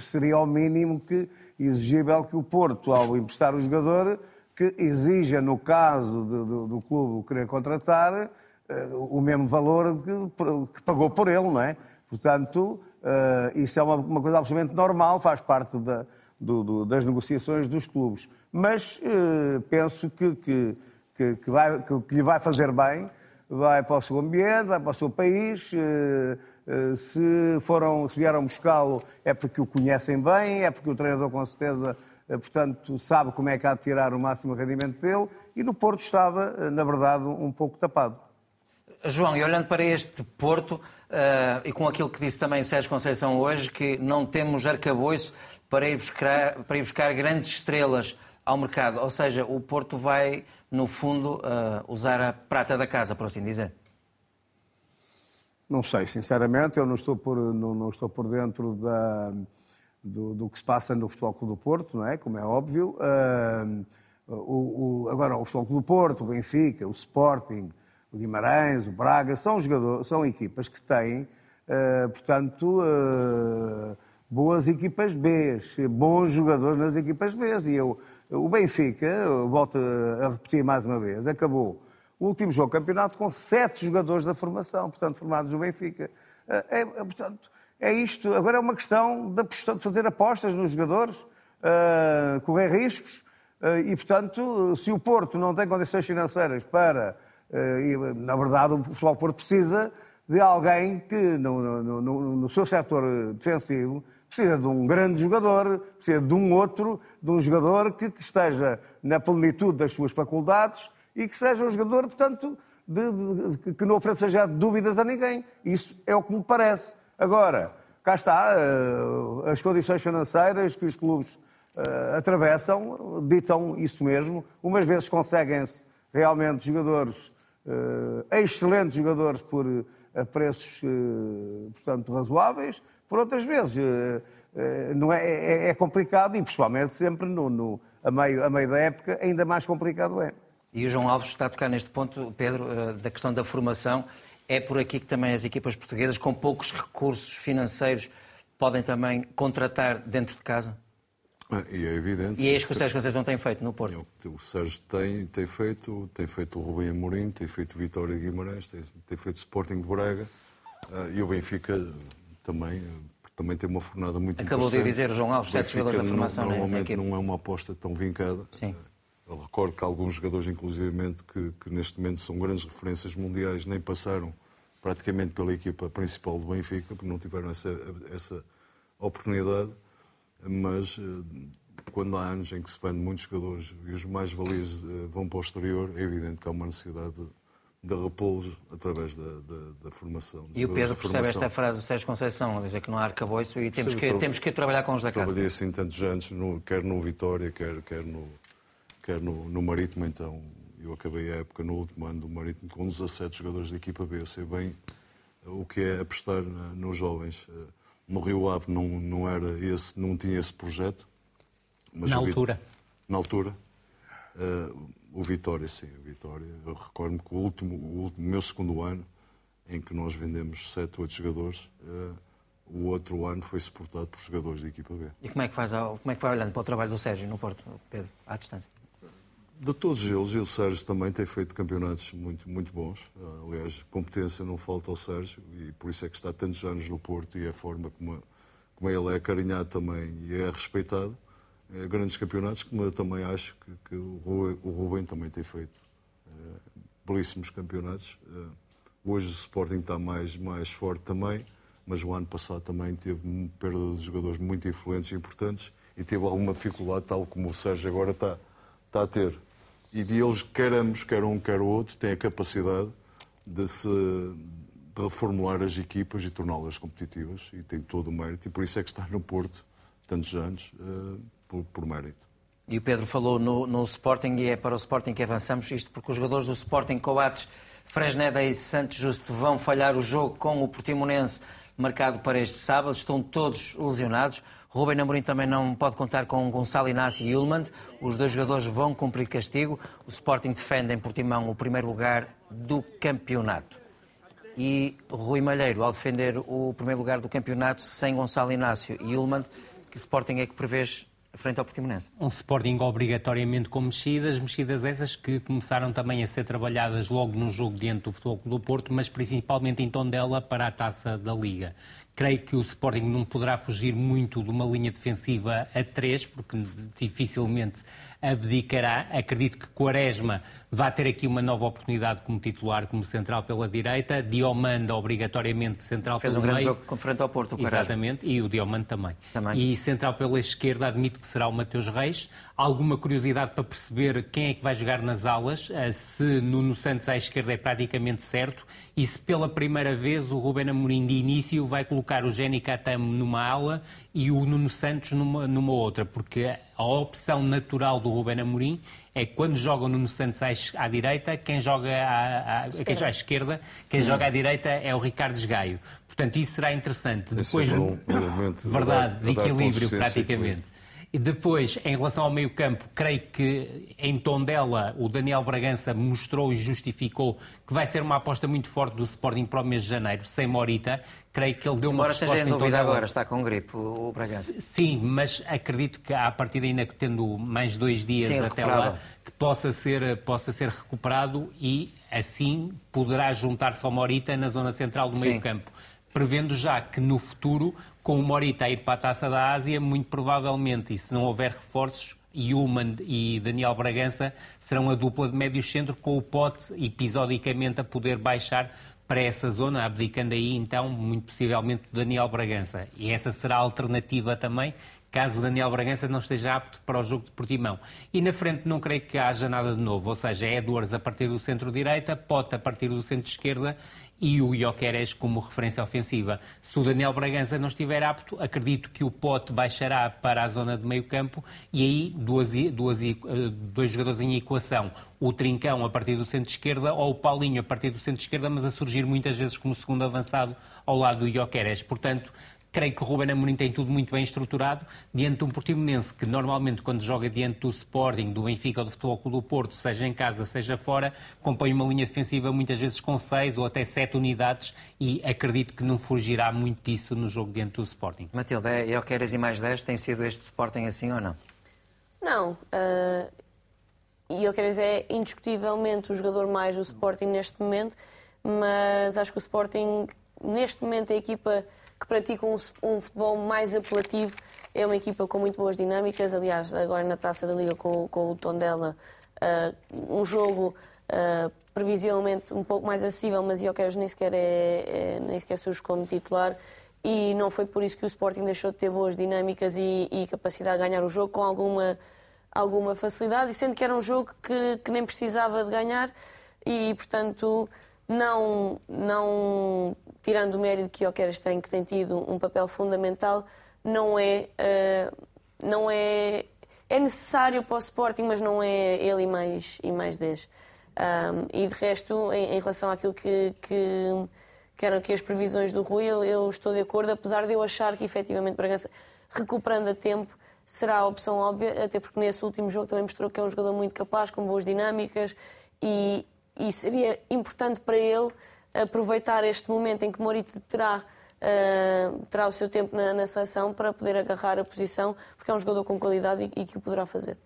seria ao mínimo que exigível que o Porto, ao emprestar o jogador, que exija, no caso de, do, do clube querer contratar, uh, o mesmo valor que, que, pagou por ele, não é? Portanto, uh, isso é uma, uma, coisa absolutamente normal, faz parte da, do, do, das negociações dos clubes. Mas uh, penso que, que, que, vai, que, lhe vai fazer bem, vai para o seu ambiente, vai para o seu país. Se, foram, se vieram buscá-lo é porque o conhecem bem, é porque o treinador com certeza eh, portanto, sabe como é que há de tirar o máximo rendimento dele, e no Porto estava, eh, na verdade, um pouco tapado. João, e olhando para este Porto, uh, e com aquilo que disse também o Sérgio Conceição hoje, que não temos arcabouço para ir buscar, para ir buscar grandes estrelas ao mercado, ou seja, o Porto vai, no fundo, usar a prata da casa, por assim dizer. Não sei, sinceramente, eu não estou por, não, não estou por dentro da do, do, que se passa no Futebol Clube do Porto, não é? Como é óbvio. Uh, o, o, agora, o Futebol Clube do Porto, o Benfica, o Sporting, o Guimarães, o Braga, são, jogadores, são equipas que têm, uh, portanto, uh, boas equipas B, bons jogadores nas equipas B. E eu, o Benfica, volto a repetir mais uma vez, acabou o último jogo do campeonato com sete jogadores da formação, portanto, formados no Benfica. É, portanto, é isto. Agora é uma questão de, de fazer apostas nos jogadores, uh, correr riscos. Uh, e, portanto, se o Porto não tem condições financeiras para. Uh, e, na verdade, o Futebol Porto precisa de alguém que, no, no, no, no seu setor defensivo, precisa de um grande jogador, precisa de um outro, de um jogador que, que esteja na plenitude das suas faculdades e que seja um jogador, portanto, de, de, que não ofereça já dúvidas a ninguém. Isso é o que me parece. Agora, cá está, uh, as condições financeiras que os clubes uh, atravessam ditam isso mesmo. Umas vezes conseguem-se realmente jogadores, uh, excelentes jogadores por preços, portanto, razoáveis, por outras vezes não é, é, é complicado e, pessoalmente, sempre no, no, a, meio, a meio da época, ainda mais complicado é. E o João Alves está a tocar neste ponto, Pedro, eh, da questão da formação. É por aqui que também as equipas portuguesas, com poucos recursos financeiros, podem também contratar dentro de casa? Ah, e é evidente. E é isso que o Sérgio Conceição tem feito no Porto? O Sérgio tem, tem feito, tem feito o Rubem Amorim, tem feito Vitória Guimarães, tem, tem feito Sporting de Braga ah, e o Benfica também, também tem uma fornada muito Acabou de dizer o João Alves, sete estrelas da formação. Normalmente não é uma aposta tão vincada. Sim. Eu recordo que alguns jogadores, inclusivamente, que, que, neste momento são grandes referências mundiais, nem passaram praticamente pela equipa principal do Benfica, porque não tiveram essa, essa oportunidade. Mas eh, quando há anos em que se vende muitos jogadores e os mais valios eh, vão para o exterior, é evidente que há uma necessidade de, de repô-los através da, da, da, formação. E o Pedro percebe esta frase do Sérgio Conceição, a dizer que não há arcabouço e temos, Sim, que, temos que trabalhar com os da casa. Trabalhei assim tantos anos, no, quer no Vitória, quer, quer no quer no, no Marítimo, então, eu acabei a época no último ano do Marítimo com 17 jogadores da equipa B. Eu sei bem o que é apostar nos jovens. Eh, no Rio Ave não, não, era esse, não tinha esse projeto. Mas na altura? Na altura. Uh, o Vitória, sim, o Vitória. Eu recordo-me que o último, o último, meu segundo ano, em que nós vendemos 7, 8 jogadores, uh, o outro ano foi suportado por jogadores da equipa B. E como é que, faz, como é que vai olhando para o trabalho do Sérgio no Porto, Pedro, à distância? De todos eles, e o Sérgio também tem feito campeonatos muito, muito bons. Aliás, competência não falta ao Sérgio e por isso é que está tantos anos no Porto e é a forma como, como ele é acarinhado também e é respeitado. É, grandes campeonatos, como eu também acho que, que o, Rubem, o, Rubem, também tem feito. É, belíssimos campeonatos. É, hoje o Sporting está mais, mais forte também, mas o ano passado também teve perda de jogadores muito influentes e importantes e teve alguma dificuldade, tal como o Sérgio agora está, está a ter e de eles, queramos, quer um, quer o outro, têm a capacidade de se de reformular as equipas e torná-las competitivas e tem todo o mérito e por isso é que está no Porto tantos anos uh, por, por, mérito. E o Pedro falou no, no, Sporting e é para o Sporting que avançamos, isto porque os jogadores do Sporting, Coates, Fresneda e Santos Justo vão falhar o jogo com o Portimonense marcado para este sábado, estão todos lesionados. Rubem Amorim também não pode contar com Gonçalo Inácio e Ullmann. Os dois jogadores vão cumprir castigo. O Sporting defende em Portimão o primeiro lugar do campeonato. E Rui Malheiro, ao defender o primeiro lugar do campeonato sem Gonçalo Inácio e Ullmann, que Sporting é que prevês frente ao Portimonense? Um Sporting obrigatoriamente com mexidas, mexidas essas que começaram também a ser trabalhadas logo no jogo diante do Futebol do Porto, mas principalmente em Tondela para a Taça da Liga. Creio que o Sporting não poderá fugir muito de uma linha defensiva a três, porque dificilmente abdicará. Acredito que Quaresma vai ter aqui uma nova oportunidade como titular, como central pela direita. Diomanda, obrigatoriamente, central Fez pelo meio. Fez um grande jogo frente ao Porto, o Exatamente, e o Diomanda também. também. E central pela esquerda, admito que será o Mateus Reis. Alguma curiosidade para perceber quem é que vai jogar nas alas, eh, se Nuno Santos à esquerda é praticamente certo, e se pela primeira vez o Ruben Amorim de início vai colocar o Jenny Catamo numa ala e o Nuno Santos numa, numa outra, porque a opção natural do Ruben Amorim é que quando joga o Nuno Santos à, direita, quem joga à, à, quem joga à esquerda, quem hum. joga à direita é o Ricardo Esgaio. Portanto, isso será interessante. Depois, é um, um verdade, de equilíbrio praticamente. E depois, em relação ao meio-campo, creio que em Tondela o Daniel Bragança mostrou e justificou que vai ser uma aposta muito forte do Sporting para o mês de janeiro, sem Morita. Creio que ele deu Embora uma resposta seja em dúvida agora, está com gripe o Bragança. Sim, mas acredito que a partir ainda tendo mais dois dias Sim, até lá, que possa ser, possa ser recuperado e assim poderá juntar-se ao Morita na zona central do meio-campo. prevendo já que no futuro, com o Morita a ir para a Taça da Ásia, muito provavelmente, e se não houver reforços, Human e Daniel Bragança serão a dupla de médio centro, com o Pote episodicamente a poder baixar para essa zona, abdicando aí então, muito possivelmente, Daniel Bragança. E essa será a alternativa também, caso o Daniel Bragança não esteja apto para o jogo de Portimão. E na frente não creio que haja nada de novo, ou seja, Edwards a partir do centro-direita, Pote a partir do centro-esquerda e o Jokeres como referência ofensiva. Se o Daniel Bragança não estiver apto, acredito que o Pote baixará para a zona de meio campo e aí duas, duas, eh, dois jogadores em equação. O Trincão a partir do centro-esquerda ou o Paulinho a partir do centro-esquerda, mas a surgir muitas vezes como segundo avançado ao lado do Jokeres. Portanto, Creio que o Ruben Amorim tem tudo muito bem estruturado, diante de um Portimonense que normalmente quando joga diante do Sporting, do Benfica ou do Futebol Clube do Porto, seja em casa, seja fora, compõe uma linha defensiva muitas vezes com seis ou até sete unidades e acredito que não fugirá muito disso no jogo diante do Sporting. Matilde, eu quero e mais 10, tem sido este Sporting assim ou não? Não. Uh, e eu quero dizer, é indiscutivelmente o jogador mais do Sporting neste momento, mas acho que o Sporting, neste momento, é a equipa que praticam um, um, futebol mais apelativo. É uma equipa com muito boas dinâmicas. Aliás, agora na taça da Liga com, com o Tondela, uh, um jogo uh, previsivelmente um pouco mais acessível, mas Jokeres nem sequer, é, é, nem sequer surge como titular. E não foi por isso que o Sporting deixou de ter boas dinâmicas e, e capacidade de ganhar o jogo com alguma, alguma facilidade. E sendo que era um jogo que, que nem precisava de ganhar, e portanto não, não tirando o mérito que Oqueras tem, que tem tido um papel fundamental, não é, uh, não é, é necessário para o Sporting, mas não é ele e mais, e mais 10. Um, e de resto, em, em relação àquilo que, que, que, eram aqui as previsões do Rui, eu, eu, estou de acordo, apesar de eu achar que efetivamente Bragança, recuperando a tempo, será a opção óbvia, até porque nesse último jogo também mostrou que é um jogador muito capaz, com boas dinâmicas e, e seria importante para ele aproveitar este momento em que Morita terá, uh, terá o seu tempo na, na seleção para poder agarrar a posição, porque é um jogador com qualidade e, e que o poderá fazer.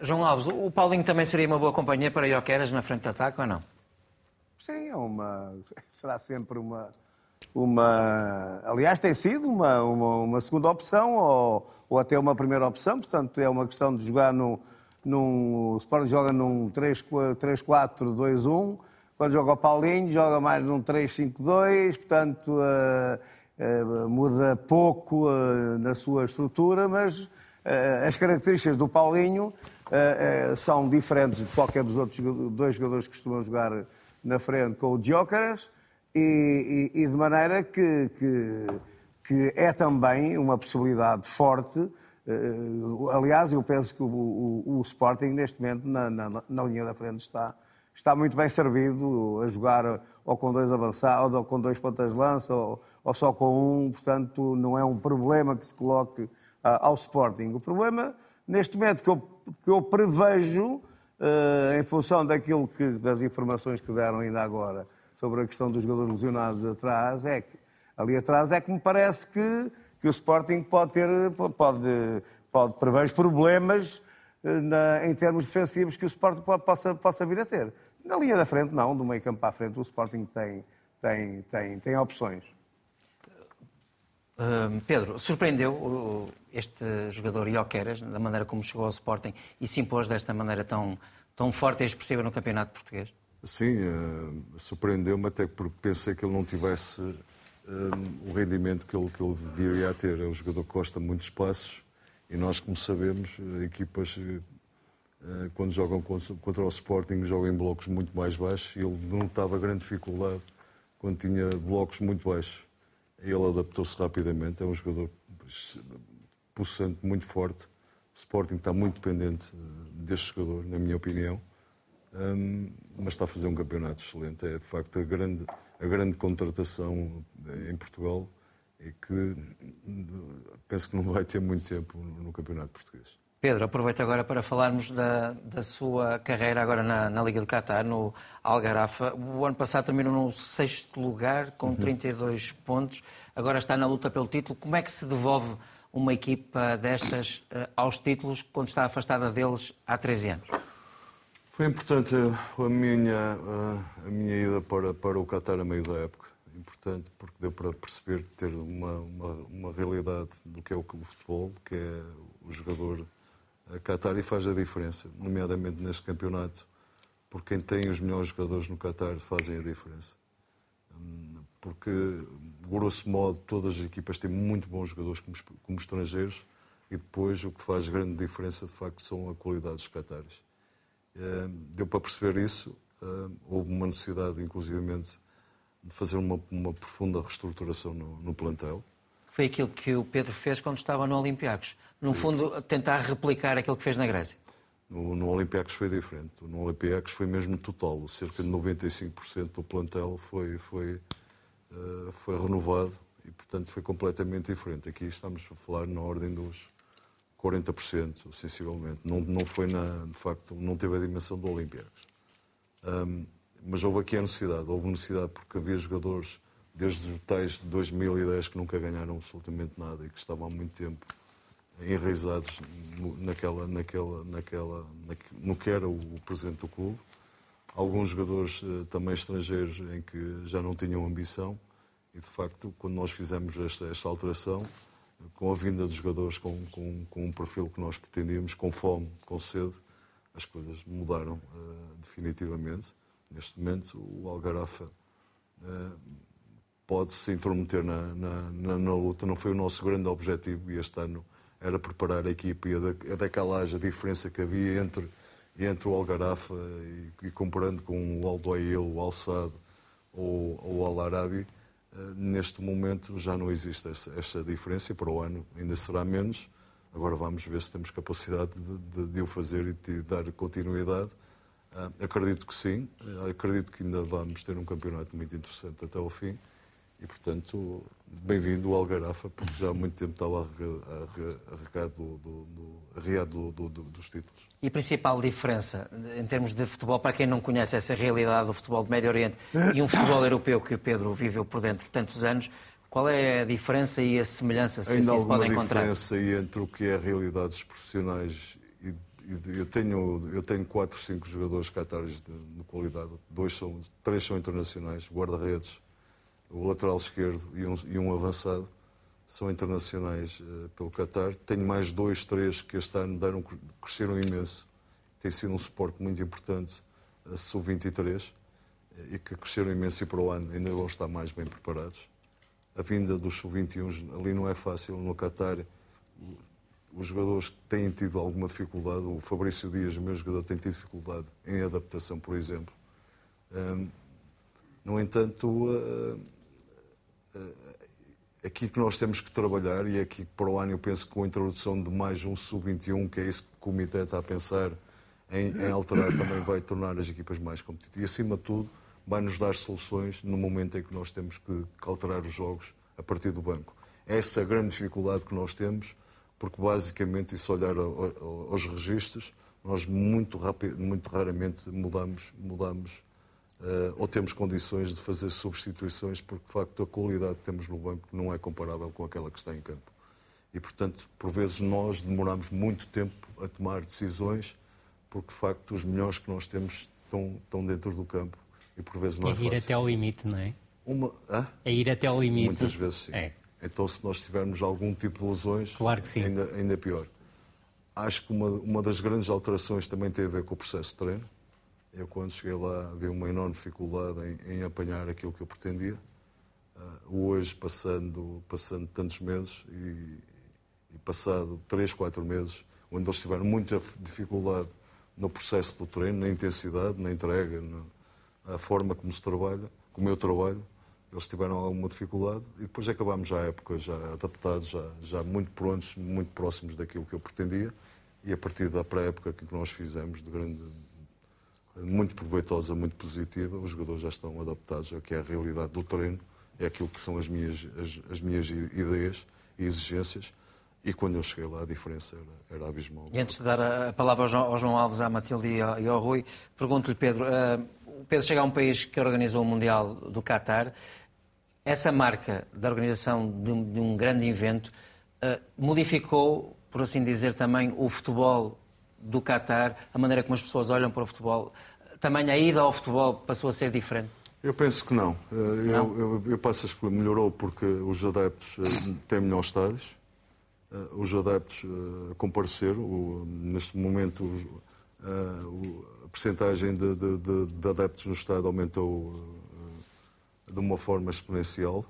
João Alves, o Paulinho também seria uma boa companhia para Ioqueras na frente de ataque ou não? Sim, é uma, será sempre uma, uma. Aliás, tem sido uma, uma, uma segunda opção ou, ou, até uma primeira opção, portanto, é uma questão de jogar no, num, o Sporting joga num 3-4-2-1, quando joga o Paulinho joga mais num 3-5-2, portanto uh, uh, muda pouco uh, na sua estrutura, mas as características do Paulinho são diferentes de qualquer dos outros dois jogadores que costumam jogar na frente com o Diócaras e, e, e, de maneira que, que, que é também uma possibilidade forte aliás, eu penso que o, o, o Sporting, neste momento, na, na, na, linha da frente, está, está muito bem servido a jogar ou com dois avançados, ou com dois pontas de lança, ou, ou, só com um. Portanto, não é um problema que se coloque uh, ao Sporting. O problema, neste momento, que eu, que eu prevejo, uh, em função daquilo que, das informações que deram ainda agora sobre a questão dos jogadores lesionados atrás, é que ali atrás é que me parece que que o Sporting pode ter, pode, pode prever problemas eh, na, em termos defensivos que o Sporting possa, possa vir a ter. Na linha da frente, não, do meio campo para a frente, o Sporting tem, tem, tem, tem opções. Uh, Pedro, surpreendeu este jogador Ioqueras, da maneira como chegou ao Sporting e se impôs desta maneira tão, tão forte e expressiva no campeonato português? Sim, uh, surpreendeu-me até porque pensei que ele não tivesse um, o rendimento que ele, que ele viria a ter. É um jogador que gosta muito de espaços e nós, como sabemos, equipas uh, quando jogam contra o Sporting jogam em blocos muito mais baixos e ele notava grande dificuldade quando tinha blocos muito baixos. Ele adaptou-se rapidamente, é um jogador pulsante, muito forte. O Sporting está muito dependente deste jogador, na minha opinião. Um, mas está a fazer um campeonato excelente. É de facto a grande, a grande contratação em Portugal e que penso que não vai ter muito tempo no campeonato português. Pedro, aproveito agora para falarmos da, da sua carreira agora na, na, Liga do Qatar, no Algarafa. O ano passado terminou no sexto lugar, com uhum. 32 pontos. Agora está na luta pelo título. Como é que se devolve uma equipa destas uh, aos títulos quando está afastada deles há 13 anos? Foi importante a minha, a minha ida para, para o Qatar a meio da época. importante porque deu para perceber, ter uma, uma, uma realidade do que é o, futebol, que é o jogador a Qatar e faz a diferença, nomeadamente neste campeonato, porque quem tem os melhores jogadores no Qatar fazem a diferença. Porque, grosso modo, todas as equipas têm muito bons jogadores como, como estrangeiros e depois o que faz grande diferença, de facto, são a qualidade dos Qataris. Eh, deu para perceber isso. Eh, houve uma necessidade, inclusivamente, de fazer uma, uma profunda reestruturação no, no plantel. Foi aquilo que o Pedro fez quando estava no Olympiacos no fundo, tentar replicar aquilo que fez na Grécia? No, no Olympiacos foi diferente. No Olympiacos foi mesmo total. Cerca de 95% do plantel foi, foi, uh, foi renovado e, portanto, foi completamente diferente. Aqui estamos a falar na ordem dos 40%, sensivelmente. Não, não foi, na, de facto, não teve a dimensão do Olympiacos. Um, mas houve aqui a necessidade. Houve necessidade porque havia jogadores, desde os tais de 2010, que nunca ganharam absolutamente nada e que estavam há muito tempo enraizados naquela, naquela, naquela, no que era o presidente do clube. Alguns jogadores eh, também estrangeiros em que já não tinham ambição e, de facto, quando nós fizemos esta, esta alteração, com a vinda de jogadores com, com, com, um perfil que nós pretendíamos, com fome, com sede, as coisas mudaram uh, definitivamente. Neste momento, o Algarafa uh, pode se intrometer na, na, na, na, luta. Não foi o nosso grande objetivo e este ano era preparar a equipe e a daquela a diferença que havia entre, entre o Algarafa e, e comparando com o Aldoail, o Alçado ou, ou o Al-Arabi, eh, neste momento já não existe essa, diferença e para o ano ainda será menos. Agora vamos ver se temos capacidade de, de, de o fazer e de dar continuidade. Uh, acredito que sim, uh, acredito que ainda vamos ter um campeonato muito interessante até ao fim e, portanto, bem-vindo ao Algarafa, porque já há muito tempo estava arregado do, do, do, do, dos títulos. E a principal diferença, em termos de futebol, para quem não conhece essa realidade do futebol do Médio Oriente e um futebol europeu que o Pedro viveu por dentro tantos anos, qual é a diferença e a semelhança, se Ainda assim se pode encontrar? Ainda diferença entre o que é a realidade dos profissionais e, e eu tenho eu tenho quatro, cinco jogadores catares de, de qualidade, dois são, três são internacionais, guarda-redes, o lateral esquerdo e um, e um avançado são internacionais uh, pelo Qatar. Tenho mais dois, três que este ano deram, cresceram imenso. Tem sido um suporte muito importante a sub-23 e que cresceram imenso e para o ano ainda vão estar mais bem preparados. A vinda dos sub-21 ali não é fácil. No Qatar, os jogadores têm tido alguma dificuldade. O Fabrício Dias, o meu jogador, tem tido dificuldade em adaptação, por exemplo. Um, no entanto, uh, aqui que nós temos que trabalhar, e aqui para o ano eu penso que com a introdução de mais um sub-21, que é isso que o Comitê está a pensar em, em alterar, também vai tornar as equipas mais competitivas. E, acima de tudo, vai nos dar soluções no momento em que nós temos que, que alterar os jogos a partir do banco. Essa é a grande dificuldade que nós temos, porque basicamente, e se olhar aos registros, nós muito, rapid, muito raramente mudamos, mudamos ou temos condições de fazer substituições, porque de facto a qualidade que temos no banco não é comparável com aquela que está em campo. E, portanto, por vezes nós demoramos muito tempo a tomar decisões, porque de facto os melhores que nós temos estão, estão dentro do campo e por vezes não é, é ir até ao limite, não é? Uma, ah? É ir até ao limite. Muitas vezes sim. É. Então, se nós tivermos algum tipo de lesões, claro que sim. Ainda, ainda pior. Acho que uma, uma das grandes alterações também tem a ver com o processo de treino. Eu, quando cheguei lá, vi uma enorme dificuldade em, em apanhar aquilo que eu pretendia. Uh, hoje, passando, passando tantos meses e, e passado três, quatro meses, onde eles tiveram muita dificuldade no processo do treino, na intensidade, na entrega, na forma como se trabalha, como eu trabalho, eles tiveram alguma dificuldade e depois acabámos já a época já adaptados, já, já muito prontos, muito próximos daquilo que eu pretendia e a partir da pré-época que nós fizemos de grande muito proveitosa, muito positiva. Os jogadores já estão adaptados ao que é a realidade do treino, é aquilo que são as minhas, as, as minhas ideias e exigências. E quando eu cheguei lá, a diferença era, era abismal. E antes de dar a palavra ao João, ao João Alves, à Matilde e ao, e ao Rui, pergunto-lhe, Pedro, uh, Pedro chega a um país que organizou o Mundial do Qatar. Essa marca da organização de um, de um grande evento uh, modificou, por assim dizer, também o futebol do Qatar, a maneira como as pessoas olham para o futebol, também a ida ao futebol passou a ser diferente? Eu penso que não. Eh, não? Eu, eu, eu passo a explicar. Melhorou porque os adeptos eh, têm melhores estádios. Eh, os adeptos compareceram. Neste momento, a percentagem de, de, de, de adeptos no estádio aumentou de uma forma exponencial.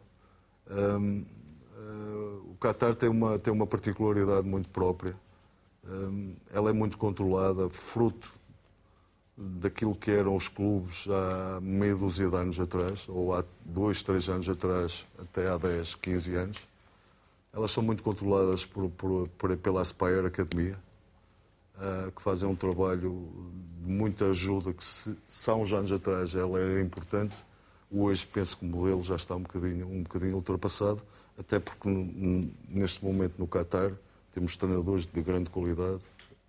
O Qatar tem uma, tem uma particularidade muito própria. Ela é muito controlada, fruto daquilo que eram os clubes há meia dúzia de anos atrás, ou há dois, três anos atrás, até há 10, 15 anos. Elas são muito controladas por, por, por pela Aspire Academia, uh, que fazem um trabalho de muita ajuda, que se, se há uns anos atrás ela era importante, hoje penso que o modelo já está um bocadinho, um bocadinho ultrapassado, até porque neste momento no Qatar temos treinadores de grande qualidade,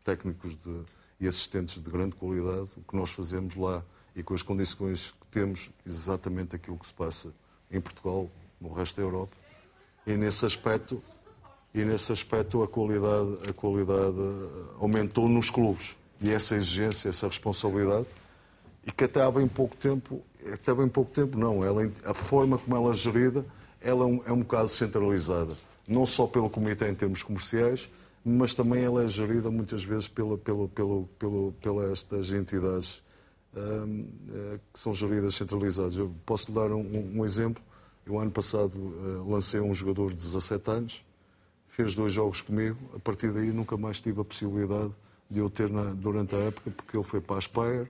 técnicos de e assistentes de grande qualidade, o que nós fazemos lá e com as condições que temos, exatamente aquilo que se passa em Portugal, no resto da Europa. E nesse aspecto, e nesse aspecto a qualidade, a qualidade aumentou nos clubes. E essa exigência, essa responsabilidade, e que até há bem pouco tempo, até bem pouco tempo não, ela, a forma como ela é gerida, ela é um, é um bocado centralizada. Não só pelo comitê em termos comerciais, mas também ela é gerida muitas vezes pela, pela, pela, pela, pela estas entidades um, eh, que são geridas centralizadas. Eu posso dar um, um exemplo. Eu, ano passado, uh, lancei um jogador de 17 anos, fez dois jogos comigo, a partir daí nunca mais tive a possibilidade de eu ter na, durante a época, porque ele foi para a Aspire,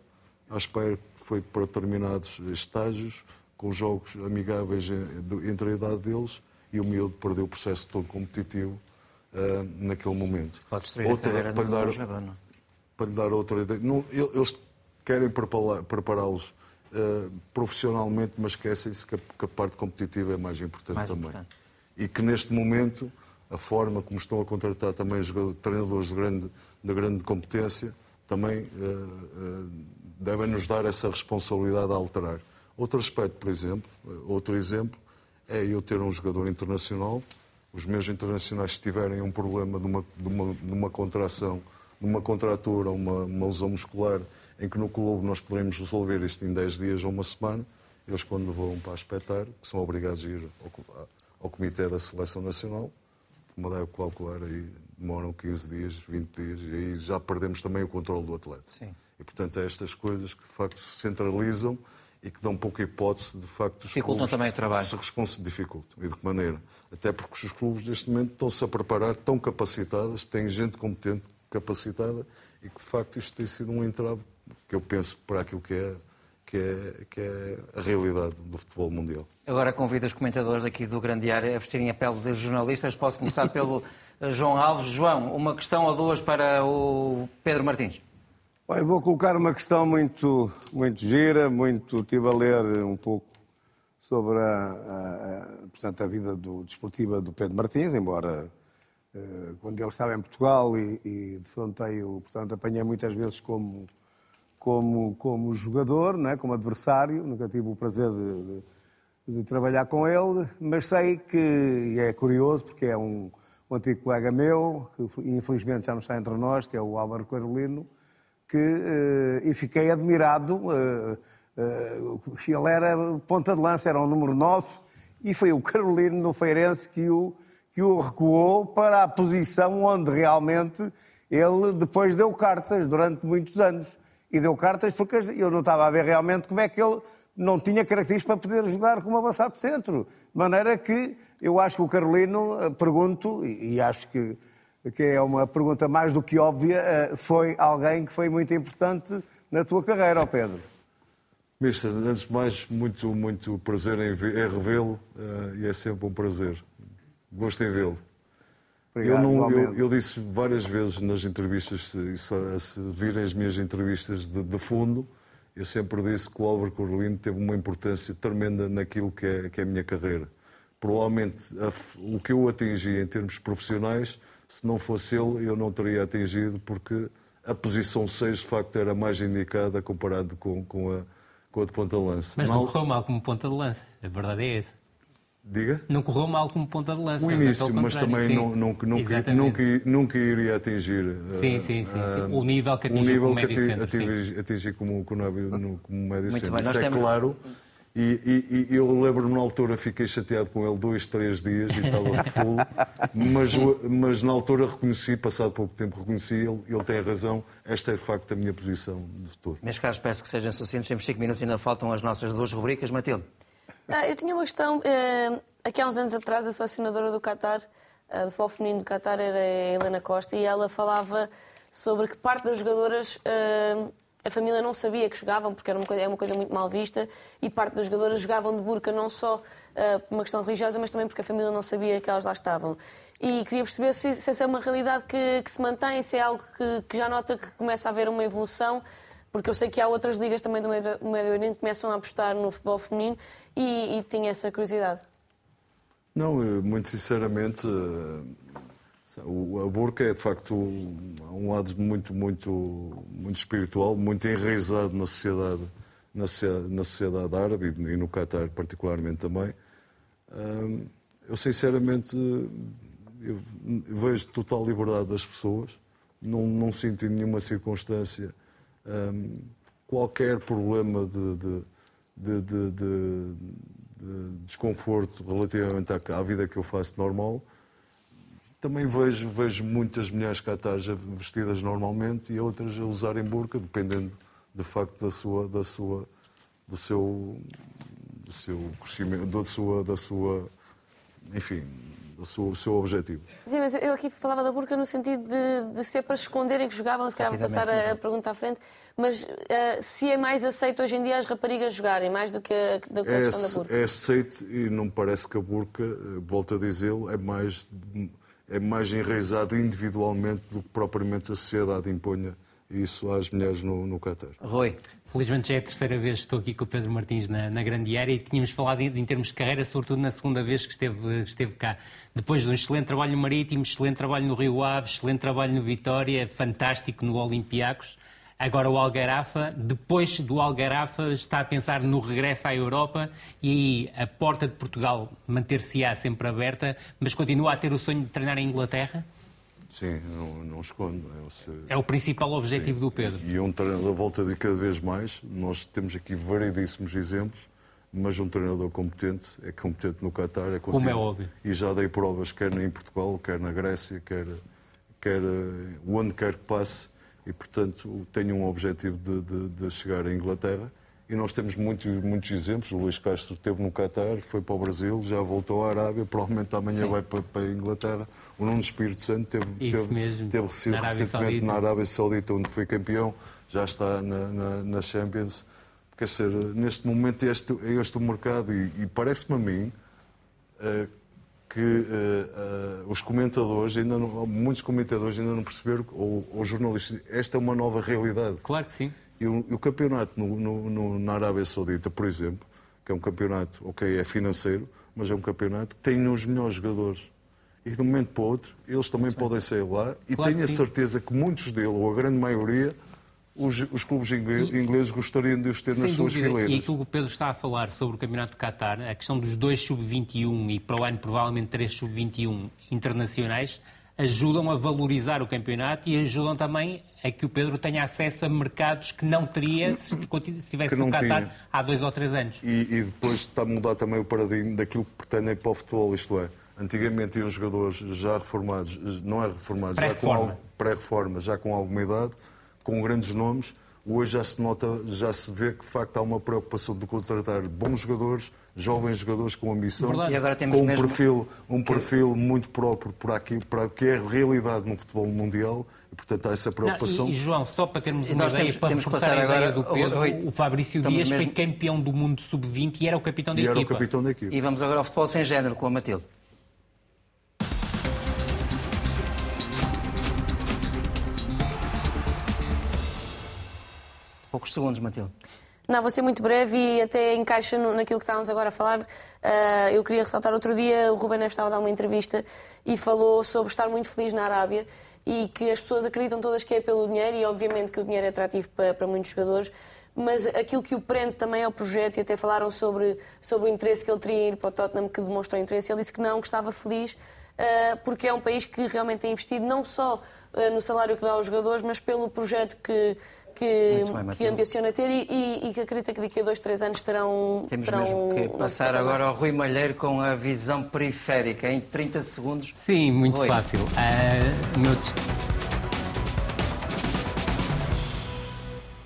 a Aspire foi para determinados estágios, com jogos amigáveis eh, entre a idade deles, e o miúdo perdeu o processo todo competitivo uh, naquele momento. Pode destruir outra, a para lhe dar, jogador, não? Para lhe dar outra ideia. Não, eles querem prepará-los uh, profissionalmente, mas esquecem-se que, que, a parte competitiva é mais importante mais também. Importante. E que neste momento a forma como estão a contratar também treinadores de grande, de grande competência também uh, uh, devem nos dar essa responsabilidade a alterar. Outro aspecto, por exemplo, outro exemplo, é eu ter um jogador internacional os meus internacionais, se tiverem um problema de uma, de uma, de uma contração, de uma contratura, uma, uma lesão muscular, em que no clube nós poderemos resolver isto em 10 dias ou uma semana, eles quando vão para espetar, que são obrigados a ir ao, ao Comitê da Seleção Nacional, como deve calcular, aí demoram 15 dias, 20 dias, e aí já perdemos também o controle do atleta. Sim. E, portanto, é estas coisas que, de facto, se centralizam e que dão pouca hipótese, de facto, os Dificultam também o trabalho. Se respons... dificultam. E de que maneira? Até porque os clubes, neste momento, estão-se a preparar, estão capacitadas, têm gente competente, capacitada, e que, de facto, isto tem sido um entrave que eu penso para aquilo que é, que é, que é a realidade do futebol mundial. Agora convido os comentadores aqui do Grande Área a vestirem a pele de jornalistas. Posso começar pelo João Alves. João, uma questão ou duas para o Pedro Martins. Bem, vou colocar uma questão muito, muito gira, muito. Estive a ler um pouco sobre a, a, portanto, a vida do, desportiva do Pedro Martins, embora uh, quando ele estava em Portugal e, e defrontei-o, portanto, apanhei muitas vezes como, como, como jogador, não é? como adversário, nunca tive o prazer de, de, de trabalhar com ele, mas sei que, e é curioso, porque é um, um antigo colega meu, que infelizmente já não está entre nós, que é o Álvaro Carolino, que, uh, e fiquei admirado. Uh, uh, ele era ponta de lança, era o número 9, e foi o Carolino no Feirense que o, que o recuou para a posição onde realmente ele depois deu cartas durante muitos anos. E deu cartas porque eu não estava a ver realmente como é que ele não tinha características para poder jogar como avançado centro. De maneira que eu acho que o Carolino, pergunto, e acho que que é uma pergunta mais do que óbvia, eh, foi alguém que foi muito importante na tua carreira, ó Pedro? Mister, antes de mais, muito, muito prazer em, em revê-lo uh, e é sempre um prazer. Gosto em vê-lo. Eu, não, eu, eu, disse várias vezes nas entrevistas, se, se, se virem as minhas entrevistas de, de, fundo, eu sempre disse que o Álvaro Corlino teve uma importância tremenda naquilo que é, que é a minha carreira. Provavelmente a, o que eu atingi em termos profissionais se não fosse ele, eu não teria atingido, porque a posição 6 de facto era mais indicada comparado com, com, a, com a de ponta de lança. Mas não correu mal como ponta de lança, a verdade é essa. Diga? Não correu mal como ponta de lança. O início, mas também não, nunca, nunca, nunca, nunca iria atingir. Sim, sim, sim, sim. o nível que atingi como médio centro. Atingi, atingi como, como, como médio Muito centro. Bem, Isso é claro. E, e, e eu lembro-me na altura, fiquei chateado com ele dois, três dias e estava full, mas, mas na altura reconheci, passado pouco tempo reconheci, ele, ele tem razão, esta é de facto a minha posição de futuro. Meus caros, peço que sejam suficientes, temos cinco minutos e ainda faltam as nossas duas rubricas. Matilde. Ah, eu tinha uma questão, eh, aqui há uns anos atrás a selecionadora do Qatar, do futebol feminino do Qatar, era a Helena Costa, e ela falava sobre que parte das jogadoras uh, a família não sabia que jogavam, porque era uma coisa, é uma coisa muito mal vista, e parte das jogadoras jogavam de burca não só uh, por uma questão religiosa, mas também porque a família não sabia que elas lá estavam. E queria perceber se, se essa é uma realidade que, que, se mantém, se é algo que, que, já nota que começa a haver uma evolução, porque eu sei que há outras ligas também do Médio Oriente que começam a apostar no futebol feminino e, e tinha essa curiosidade. Não, muito sinceramente, a burca é de facto um lado muito, muito, muito espiritual, muito enraizado na sociedade, na na sociedade árabe e no Qatar particularmente também. Eu sinceramente eu vejo total liberdade das pessoas, não, não sinto em nenhuma circunstância qualquer problema de, de, de, de, desconforto relativamente à, à vida que eu faço normal. Também vejo, vejo muitas mulheres catares vestidas normalmente e outras a usarem burca, dependendo de facto da sua, da sua, do seu, do seu crescimento, da sua, da sua, enfim, do seu, do seu objetivo. Sim, mas eu aqui falava da burca no sentido de, de ser para esconderem que jogavam, se calhar vou passar a, a pergunta à frente, mas uh, se é mais aceito hoje em dia as raparigas jogarem, mais do que a, do que a é, questão da burca? É aceito e não me parece que a burca, eh, volto a dizê-lo, é mais é mais enraizado individualmente do que propriamente a sociedade imponha isso às mulheres no, no Qatar. Rui. Felizmente já é a terceira vez que estou aqui com o Pedro Martins na, na grande área e tínhamos falado em, em, termos de carreira, sobretudo na segunda vez que esteve, esteve cá. Depois de um excelente trabalho no Marítimo, excelente trabalho no Rio Ave, excelente trabalho no Vitória, fantástico no Olympiacos. Agora o Algarafa, depois do Algarafa, está a pensar no regresso à Europa e aí a porta de Portugal manter-se-á sempre aberta, mas continua a ter o sonho de treinar em Inglaterra? Sim, não, não escondo. É, é o principal objetivo Sim. do Pedro. E um treinador volta de cada vez mais. Nós temos aqui variedíssimos exemplos, mas um treinador competente é competente no Qatar. É Como é óbvio. E já dei provas quer em Portugal, quer na Grécia, quer, quer eh, onde quer que passe e, portanto, tenho um objetivo de, de, de chegar à Inglaterra. E nós temos muitos, muitos exemplos. O Luís Castro esteve no Qatar, foi para o Brasil, já voltou à Arábia, provavelmente amanhã Sim. vai para, para, a Inglaterra. O Nuno Espírito Santo teve, teve, mesmo. teve na recentemente Saudita. na Arábia Saudita, onde foi campeão, já está na, na, na Champions. Quer dizer, neste momento este, é este o mercado e, e parece-me a mim uh, que uh, uh, os comentadores, ainda não, muitos comentadores ainda não perceberam, ou, ou, jornalistas, esta é uma nova realidade. Claro que sim. E o, o campeonato no, no, no, na Arábia Saudita, por exemplo, que é um campeonato, ok, é financeiro, mas é um campeonato que tem os melhores jogadores. E de um momento para o outro, eles também podem sair lá. E claro tenho a certeza que muitos deles, ou a grande maioria, os, os clubes ingleses gostariam de os ter nas suas dúvida. fileiras. E aquilo que o Pedro está a falar sobre o Campeonato de Qatar, a questão dos dois sub-21 e para o ano provavelmente três sub-21 internacionais, ajudam a valorizar o campeonato e ajudam também a que o Pedro tenha acesso a mercados que não teria se estivesse no Qatar tinha. há dois ou três anos. E, e, depois está a mudar também o paradigma daquilo que pretendem para o futebol, isto é, antigamente iam jogadores já reformados, não é reformados, já com pré-reforma, já com alguma idade, com grandes nomes, hoje já se nota, já se vê que de facto há uma preocupação de contratar bons jogadores, jovens jogadores com ambição, com um perfil, um perfil muito próprio para aquilo, para que é a realidade no futebol mundial. E, portanto, há essa preocupação. Não, e, e, João, só para termos uma ideia, temos, para temos reforçar a ideia agora, do Pedro, o Fabrício Dias mesmo... foi campeão do mundo sub-20 e era o capitão da e equipa. Era o capitão da equipa. E vamos agora ao futebol sem género com a Matilde. Poucos segundos, Matilde. Não, vou ser muito breve e até encaixa naquilo que estávamos agora a falar. Uh, eu queria ressaltar outro dia, o Ruben Neves estava a dar uma entrevista e falou sobre estar muito feliz na Arábia e que as pessoas acreditam todas que é pelo dinheiro e obviamente que o dinheiro é atrativo para, muitos jogadores, mas aquilo que o prende também é o projeto e até falaram sobre, sobre o interesse que ele teria em ir para o Tottenham, que demonstrou interesse. Ele disse que não, que estava feliz uh, porque é um país que realmente tem investido não só uh, no salário que dá aos jogadores, mas pelo projeto que que, bem, que ambiciona ter e, e, e, que acredita que daqui a dois, três anos terão. Temos terão mesmo que passar agora ao Rui Malheiro com a visão periférica em 30 segundos. Sim, muito Rui. fácil. Uh, meu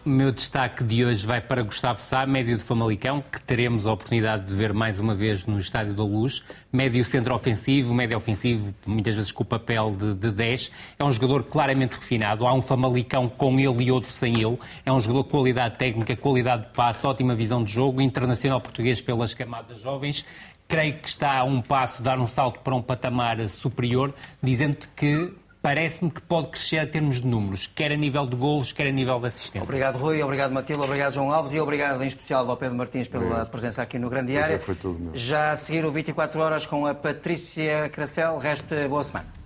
O meu destaque de hoje vai para Gustavo Sá, médio de Famalicão, que teremos a oportunidade de ver mais uma vez no Estádio da Luz. Médio centro-ofensivo, médio ofensivo, muitas vezes com o papel de, de 10. É um jogador claramente refinado. Há um Famalicão com ele e outro sem ele. É um jogador de qualidade técnica, qualidade de passe, ótima visão de jogo, internacional português pelas camadas jovens. Creio que está a um passo dar um salto para um patamar superior, dizendo que parece-me que pode crescer em termos de números, quer a nível de golos, quer a nível de assistência. Obrigado, Rui, obrigado, Matilde, obrigado, João Alves, e obrigado em especial ao Pedro Martins pela obrigado. presença aqui no Grande Área. Foi tudo Já a seguir o 24 Horas com a Patrícia Cracel, resta boa semana.